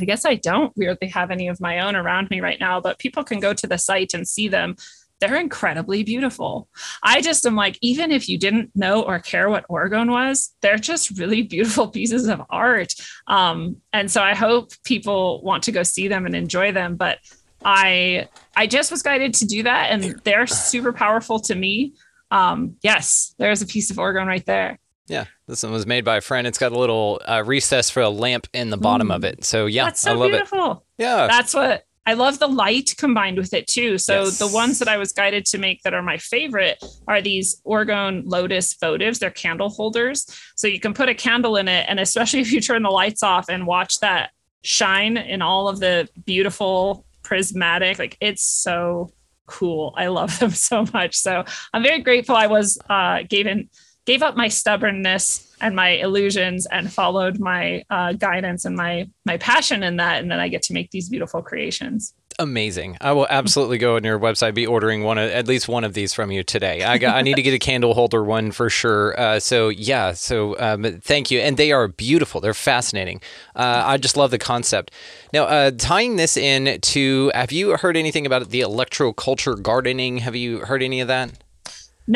I guess I don't weirdly have any of my own around me right now, but people can go to the site and see them. They're incredibly beautiful. I just am like, even if you didn't know or care what orgone was, they're just really beautiful pieces of art. Um, and so I hope people want to go see them and enjoy them. But I I just was guided to do that, and they're super powerful to me. Um, yes, there's a piece of orgone right there. Yeah, this one was made by a friend. It's got a little uh, recess for a lamp in the bottom Mm. of it. So yeah, That's so I love beautiful. it. Yeah, That's what I love the light combined with it too. So Yes. the ones that I was guided to make that are my favorite are these Orgone Lotus votives. They're candle holders. So you can put a candle in it, and especially *laughs* if you turn the lights off and watch that shine in all of the beautiful prismatic, like it's so cool. I love *laughs* them so much. So I'm very grateful I was uh gave in gave up my stubbornness and my illusions and followed my uh, guidance and my my passion in that and then i get to make these beautiful creations amazing. I will absolutely go on your website, be ordering one, of, at least one of these from you today. I got, I need to get a candle holder one for sure. Uh, so yeah, so um, thank you, and they are beautiful. They're fascinating. Uh, I just love the concept. Now, uh, tying this in to, have you heard anything about the electroculture gardening? Have you heard any of that?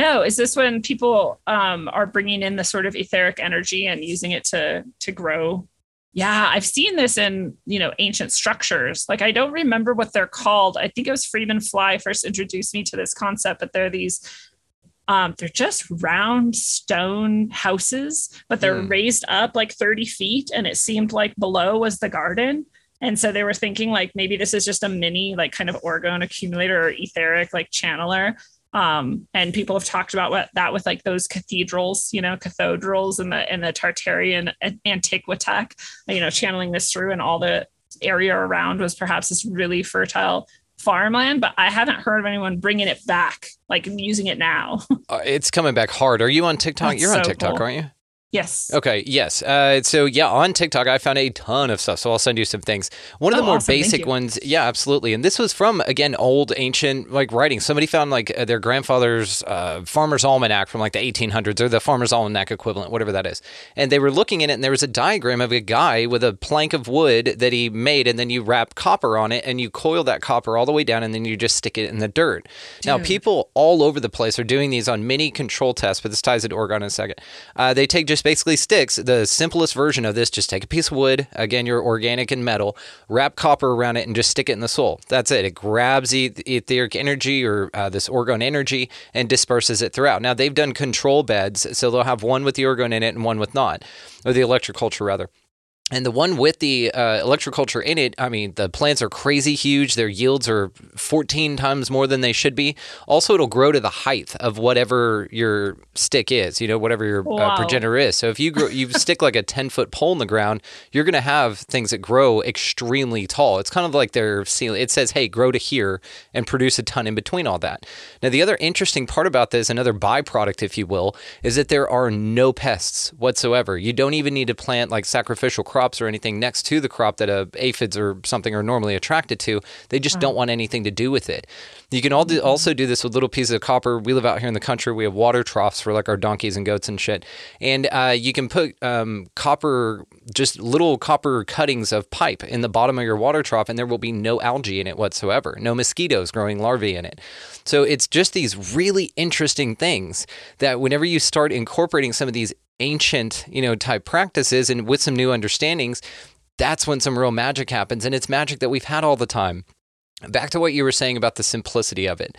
No is this when people um, are bringing in the sort of etheric energy and using it to to grow? Yeah i've seen this in you know ancient structures. Like i don't remember what they're called. I think it was freeman fly first introduced me to this concept but they're these um, they're just round stone houses but they're Hmm. raised up like 30 feet and it seemed like below was the garden. And so they were thinking like maybe this is just a mini like kind of orgone accumulator or etheric like channeler um, and people have talked about what that with like those cathedrals, you know, cathedrals and the in the Tartarian Antiquitech, you know, channeling this through, and all the area around was perhaps this really fertile farmland. But I haven't heard of anyone bringing it back, like using it now. *laughs* Uh, it's coming back hard. Are you on TikTok? That's You're on TikTok, cool. aren't you? Yes. Okay, yes. Uh, so yeah, on TikTok, I found a ton of stuff. So I'll send you some things. One of the Oh, more awesome. Basic ones, yeah, absolutely. And this was from again old ancient like writing. Somebody found like uh, their grandfather's uh, farmer's almanac from like the 1800s or the farmer's almanac equivalent, whatever that is. And they were looking at it, and there was a diagram of a guy with a plank of wood that he made, and then you wrap copper on it, and you coil that copper all the way down, and then you just stick it in the dirt. Now, people all over the place are doing these on mini control tests, but this ties into orgone in a second. Uh, they take just basically sticks. The simplest version of this, just take a piece of wood, again, you're organic and metal, wrap copper around it, and just stick it in the soil. That's it. It grabs the etheric energy or uh, this orgone energy and disperses it throughout. Now, they've done control beds, so they'll have one with the orgone in it and one with not, or the electroculture rather. And the one with the uh, electroculture in it, I mean, the plants are crazy huge. Their yields are 14 times more than they should be. Also, it'll grow to the height of whatever your stick is, you know, whatever your uh, progenitor is. So if you grow, you *laughs* stick like a 10 foot pole in the ground, you're going to have things that grow extremely tall. It's kind of like their ceiling. It says, hey, grow to here and produce a ton in between all that. Now, the other interesting part about this, another byproduct, if you will, is that there are no pests whatsoever. You don't even need to plant like sacrificial crops or anything next to the crop that uh, aphids or something are normally attracted to. They just don't want anything to do with it. You can all do, also do this with little pieces of copper. We live out here in the country. We have water troughs for like our donkeys and goats and shit. And uh, you can put um, copper, just little copper cuttings of pipe in the bottom of your water trough, and there will be no algae in it whatsoever, no mosquitoes growing larvae in it. So it's just these really interesting things that whenever you start incorporating some of these ancient, you know, type practices and with some new understandings, that's when some real magic happens. And it's magic that we've had all the time. Back to what you were saying about the simplicity of it.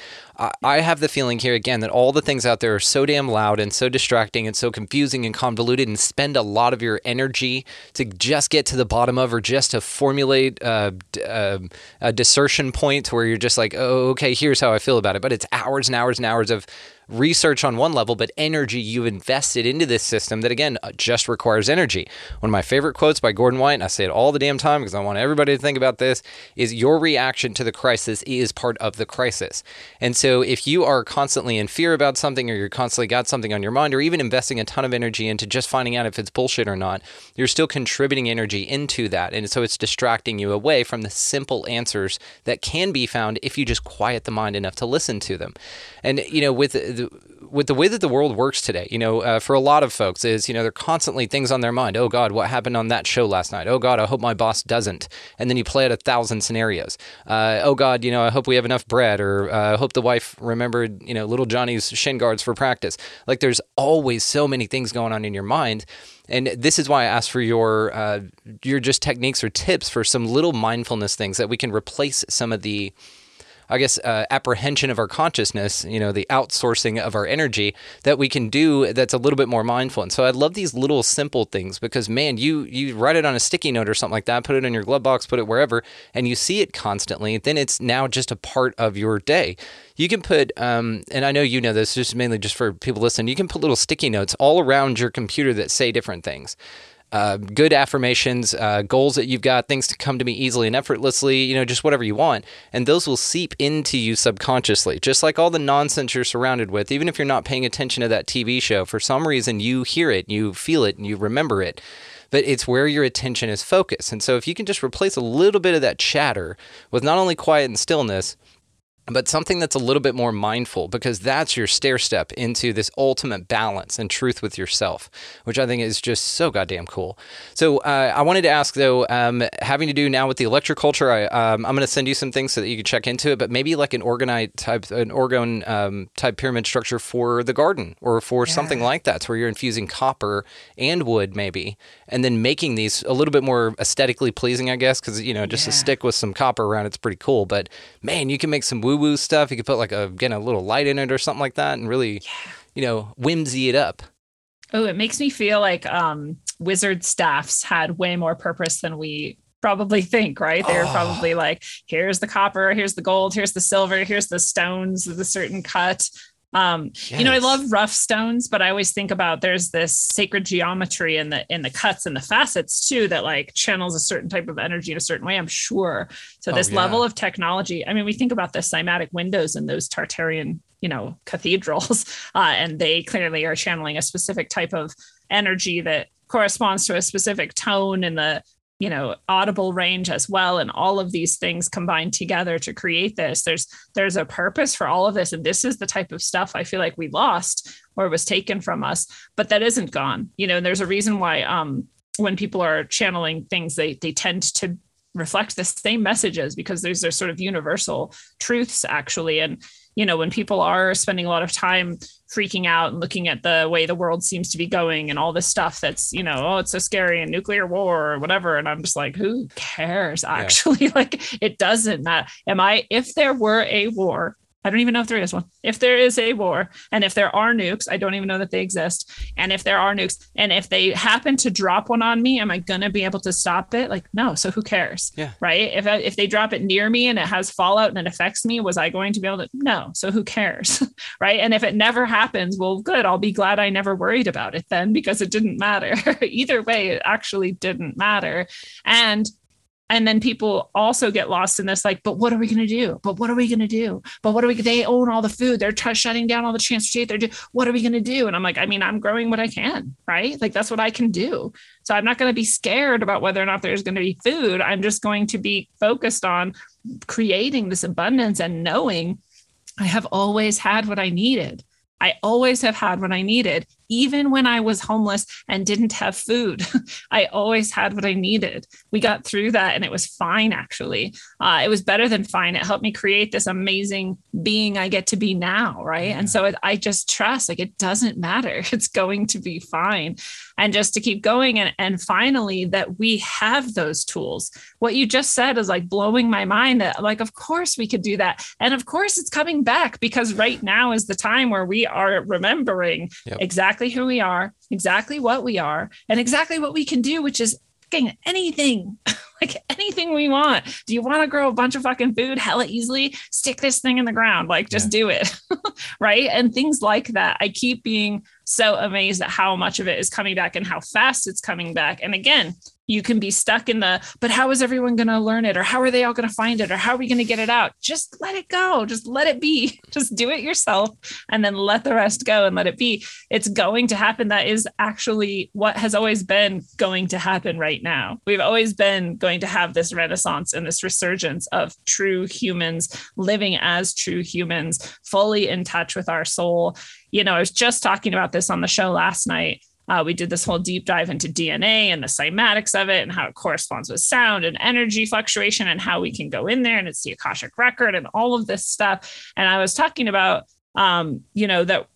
I- have the feeling here again that all the things out there are so damn loud and so distracting and so confusing and convoluted and spend a lot of your energy to just get to the bottom of or just to formulate uh, uh, a dissertation point where you're just like, oh, okay, here's how I feel about it. But it's hours and hours and hours of research on one level, but energy you've invested into this system that, again, uh, just requires energy. One of my favorite quotes by Gordon White, and I say it all the damn time because I want everybody to think about this, is your reaction to the crisis is part of the crisis. And so if you are constantly in fear about something or you're constantly got something on your mind or even investing a ton of energy into just finding out if it's bullshit or not, you're still contributing energy into that. And so it's distracting you away from the simple answers that can be found if you just quiet the mind enough to listen to them. And, you know, with the, with the way that the world works today, you know, uh, for a lot of folks is, you know, they're constantly things on their mind. Oh God, what happened on that show last night? Oh God, I hope my boss doesn't. And then you play out a thousand scenarios. Uh, oh God, you know, I hope we have enough bread, or uh, I hope the wife remembered, you know, little Johnny's shin guards for practice. Like there's always so many things going on in your mind. And this is why I asked for your uh, your just techniques or tips for some little mindfulness things that we can replace some of the I guess, uh, apprehension of our consciousness, you know, the outsourcing of our energy that we can do that's a little bit more mindful. And so I love these little simple things because, man, you you write it on a sticky note or something like that, put it in your glove box, put it wherever, and you see it constantly, then it's now just a part of your day. You can put, um, and I know you know this, just mainly just for people listening, you can put little sticky notes all around your computer that say different things uh, good affirmations, uh, goals that you've got, things to come to me easily and effortlessly, you know, just whatever you want. And those will seep into you subconsciously, just like all the nonsense you're surrounded with. Even if you're not paying attention to that TV show, for some reason you hear it, you feel it, and you remember it. But it's where your attention is focused. And so if you can just replace a little bit of that chatter with not only quiet and stillness, but something that's a little bit more mindful because that's your stair step into this ultimate balance and truth with yourself, which I think is just so goddamn cool. So uh, I wanted to ask though, um, having to do now with the electroculture, I, um, I'm going to send you some things so that you can check into it, but maybe like an orgonite type, an orgone um, type pyramid structure for the garden or for something like that, where you're infusing copper and wood maybe, and then making these a little bit more aesthetically pleasing, I guess, because you know just a stick with some copper around it's pretty cool. But man, you can make some woo woo stuff. You could put like a again a little light in it or something like that, and really, you know, whimsy it up. Oh, it makes me feel like um, wizard staffs had way more purpose than we probably think, right? They were probably like, here's the copper, here's the gold, here's the silver, here's the stones with a certain cut. Um, you know, I love rough stones, but I always think about there's this sacred geometry in the in the cuts and the facets too that like channels a certain type of energy in a certain way. I'm sure. So Oh, this yeah. level of technology. I mean, we think about the cymatic windows in those Tartarian, you know, *laughs* cathedrals, uh, and they clearly are channeling a specific type of energy that corresponds to a specific tone in the you know audible range as well and all of these things combined together to create this there's there's a purpose for all of this and this is the type of stuff i feel like we lost or was taken from us but that isn't gone you know and there's a reason why um when people are channeling things they they tend to reflect the same messages because these are sort of universal truths actually and you know when people are spending a lot of time freaking out and looking at the way the world seems to be going and all this stuff that's you know oh it's so scary and nuclear war or whatever. And i'm just like who cares? Actually *laughs* like it doesn't matter. Am i if there were a war I don't even know if there is one. If there is a war, and if there are nukes, I don't even know that they exist. And if there are nukes, and if they happen to drop one on me, am I gonna be able to stop it? Like, no. So who cares? Yeah. Right. If I, if they drop it near me and it has fallout and it affects me, was I going to be able to? No. So who cares? *laughs* right. And if it never happens, well, good. I'll be glad I never worried about it then because it didn't matter. *laughs* Either way, it actually didn't matter. And and then people also get lost in this like but what are we going to do? But what are we going to do? But what are we they own all the food. They're t- shutting down all the transportation. They're doing what are we going to do? And i'm like i mean i'm growing what i can right? Like that's what i can do. So i'm not going to be scared about whether or not there's going to be food. I'm just going to be focused on creating this abundance and knowing i have always had what i needed I always have had what I needed, even when I was homeless and didn't have food. *laughs* I always had what I needed. We got through that and it was fine, actually. Uh, it was better than fine. It helped me create this amazing being I get to be now. Right. Yeah. And so it, I just trust like it doesn't matter. *laughs* It's going to be fine. And just to keep going. And, and finally, that we have those tools. What you just said is like blowing my mind that, like, of course we could do that. And of course it's coming back because right now is the time where we are remembering yep. exactly who we are, exactly what we are, and exactly what we can do, which is anything. *laughs* like anything we want. Do you want to grow a bunch of fucking food hella easily? Stick this thing in the ground. Like just yeah. do it. *laughs* right. And things like that. I keep being so amazed at how much of it is coming back and how fast it's coming back. And again, you can be stuck in the but how is everyone going to learn it? Or how are they all going to find it? Or how are we going to get it out? Just let it go. Just let it be. *laughs* Just do it yourself and then let the rest go and let it be. It's going to happen. That is actually what has always been going to happen right now. We've always been going to have this renaissance and this resurgence of true humans living as true humans fully in touch with our soul. You know i was just talking about this on the show last night uh, we did this whole deep dive into DNA and the cymatics of it and how it corresponds with sound and energy fluctuation and how we can go in there and it's the Akashic record and all of this stuff. And I was talking about, um, you know, that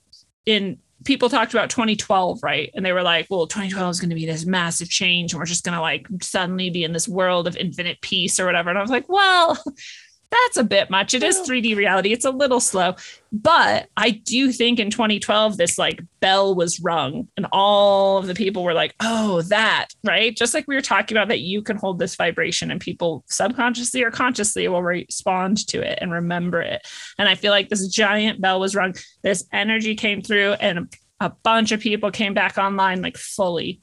in people talked about 2012, right? And they were like, well, 2012 is going to be this massive change and we're just going to like suddenly be in this world of infinite peace or whatever. And I was like, well, *laughs* that's a bit much. It is 3D reality. It's a little slow. But I do think in 2012, this like bell was rung and all of the people were like, oh, that, right? Just like we were talking about that you can hold this vibration and people subconsciously or consciously will respond to it and remember it. And I feel like this giant bell was rung. This energy came through and a bunch of people came back online like fully.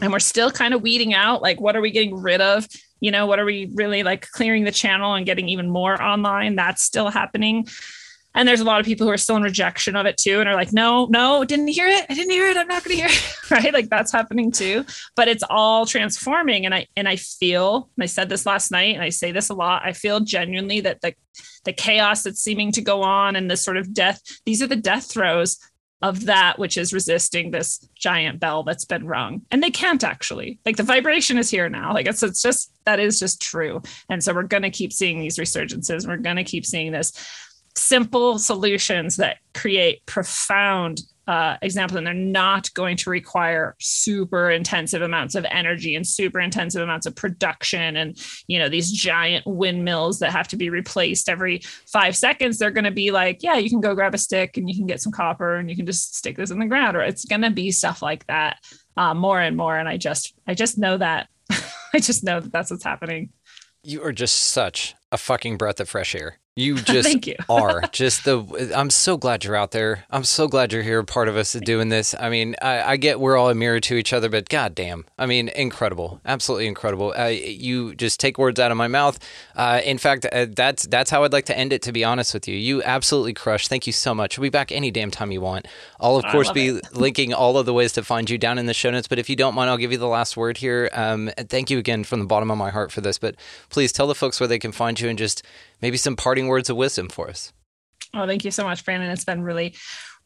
And we're still kind of weeding out like, what are we getting rid of? You know what are we really like clearing the channel and getting even more online? That's still happening. And there's a lot of people who are still in rejection of it too and are like no no didn't hear it. I didn't hear it. I'm not going to hear it. *laughs* Right? Like that's happening too. But it's all transforming. And i and i feel and i said this last night and i say this a lot i feel genuinely that the the chaos that's seeming to go on and this sort of death these are the death throes of that which is resisting this giant bell that's been rung. And they can't actually. Like the vibration is here now. Like it's it's just that is just true. And so we're going to keep seeing these resurgences. We're going to keep seeing this simple solutions that create profound uh, examples, and they're not going to require super intensive amounts of energy and super intensive amounts of production and you know these giant windmills that have to be replaced every five seconds. They're going to be like yeah you can go grab a stick and you can get some copper and you can just stick this in the ground or it's going to be stuff like that uh, more and more and i just i just know that *laughs* i just know that that's what's happening. You are just such a fucking breath of fresh air you *laughs* just Thank you. are *laughs* just the. I'm so glad you're out there. I'm so glad you're here, part of us doing this. I mean, I, I get we're all a mirror to each other, but goddamn, I mean, incredible, absolutely incredible. Uh, you just take words out of my mouth. Uh, in fact, uh, that's that's how I'd like to end it. To be honest with you, you absolutely crushed. Thank you so much. We'll be back any damn time you want. I'll of course be *laughs* linking all of the ways to find you down in the show notes. But if you don't mind, I'll give you the last word here. Um, thank you again from the bottom of my heart for this. But please tell the folks where they can find you and just maybe some parting words of wisdom for us. Oh, thank you so much, Brandon. It's been really,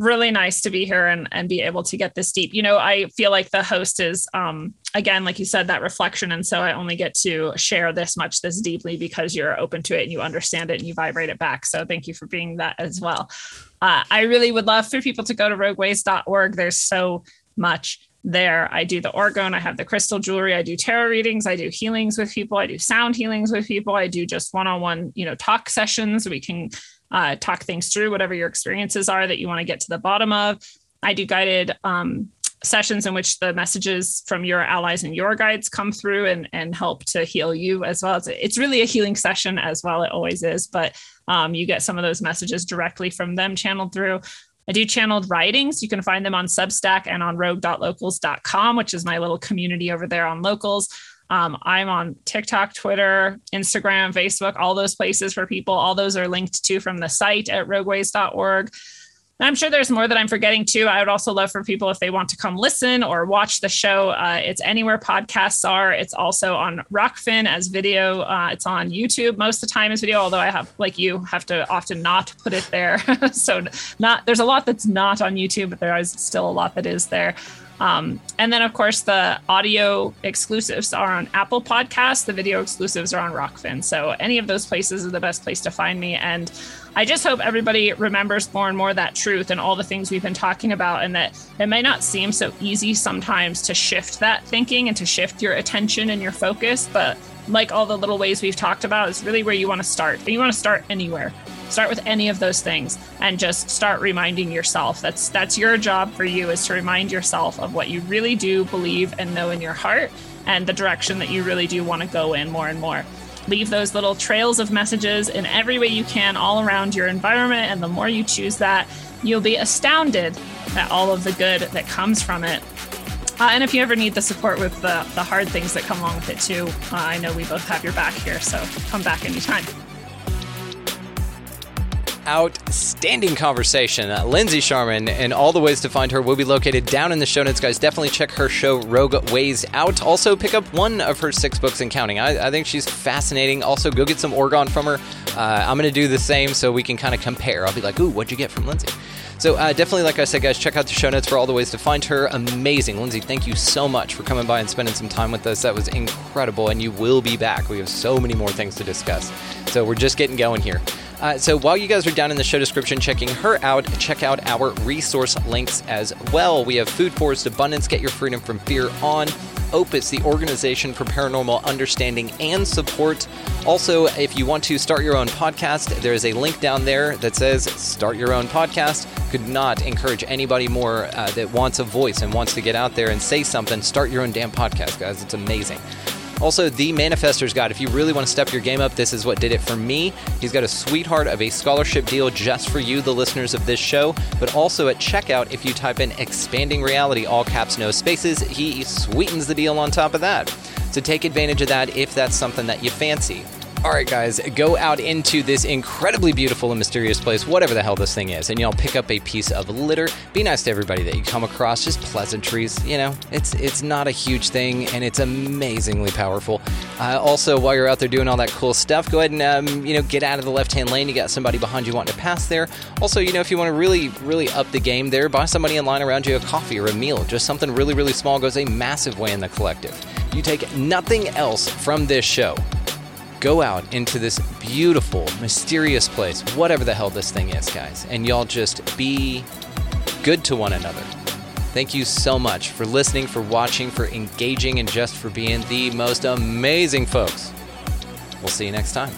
really nice to be here and, and be able to get this deep. You know, I feel like the host is, um, again, like you said, that reflection. And so I only get to share this much, this deeply because you're open to it and you understand it and you vibrate it back. So thank you for being that as well. Uh, I really would love for people to go to rogueways.org. There's so much there. I do the orgone, I have the crystal jewelry, I do tarot readings, I do healings with people, I do sound healings with people, I do just one-on-one, you know, talk sessions. We can uh, talk things through, whatever your experiences are that you want to get to the bottom of. I do guided um, sessions in which the messages from your allies and your guides come through and, and help to heal you as well. It's, it's really a healing session as well. It always is, but um, you get some of those messages directly from them channeled through. I do channeled writings. You can find them on Substack and on rogue.locals.com, which is my little community over there on locals. Um, I'm on TikTok, Twitter, Instagram, Facebook, all those places for people. All those are linked to from the site at rogueways.org. I'm sure there's more that I'm forgetting too. I would also love for people if they want to come listen or watch the show. Uh, it's anywhere podcasts are. It's also on Rokfin as video. Uh, it's on YouTube most of the time as video. Although I have, like you, have to often not put it there. *laughs* so not there's a lot that's not on YouTube, but there is still a lot that is there. Um, and then, of course, the audio exclusives are on Apple Podcasts. The video exclusives are on Rokfin. So any of those places are the best place to find me. And I just hope everybody remembers more and more that truth and all the things we've been talking about, and that it may not seem so easy sometimes to shift that thinking and to shift your attention and your focus. But like all the little ways we've talked about, is really where you want to start. And you want to start anywhere start with any of those things and just start reminding yourself that's that's your job for you is to remind yourself of what you really do believe and know in your heart and the direction that you really do want to go in more and more leave those little trails of messages in every way you can all around your environment and the more you choose that you'll be astounded at all of the good that comes from it. Uh, and if you ever need the support with the, the hard things that come along with it too, uh, I know we both have your back here, so come back anytime outstanding conversation. Lindsey Scharmyn and all the ways to find her will be located down in the show notes, guys. Definitely check her show, Rogue Ways Out. Also, pick up one of her six books and counting. I, I think she's fascinating. Also, go get some orgone from her. Uh, I'm going to do the same so we can kind of compare. I'll be like, ooh, what'd you get from Lindsey? So uh, definitely, like I said, guys, check out the show notes for all the ways to find her. Amazing, Lindsey. Thank you so much for coming by and spending some time with us. That was incredible, and you will be back. We have so many more things to discuss. So we're just getting going here. Uh, so while you guys are down in the show description checking her out, check out our resource links as well. We have Food Forest Abundance, Get Your Freedom from Fear on. Opus, the organization for paranormal understanding and support. Also, if you want to start your own podcast, there is a link down there that says start your own podcast. Could not encourage anybody more uh, that wants a voice and wants to get out there and say something. Start your own damn podcast, guys. It's amazing. Also, the Manifestor's Guide. If you really want to step your game up, this is what did it for me. He's got a sweetheart of a scholarship deal just for you, the listeners of this show. But also at checkout, if you type in expanding reality, all caps, no spaces, he sweetens the deal on top of that. So take advantage of that if that's something that you fancy. All right, guys, go out into this incredibly beautiful and mysterious place, whatever the hell this thing is, and y'all pick up a piece of litter. Be nice to everybody that you come across. Just pleasantries, you know. It's it's not a huge thing, and it's amazingly powerful. Uh, also, while you're out there doing all that cool stuff, go ahead and um, you know get out of the left-hand lane. You got somebody behind you wanting to pass there. Also, you know, if you want to really really up the game there, buy somebody in line around you a coffee or a meal. Just something really really small goes a massive way in the collective. You take nothing else from this show go out into this beautiful, mysterious place, whatever the hell this thing is, guys, and y'all just be good to one another. Thank you so much for listening, for watching, for engaging, and just for being the most amazing folks. We'll see you next time.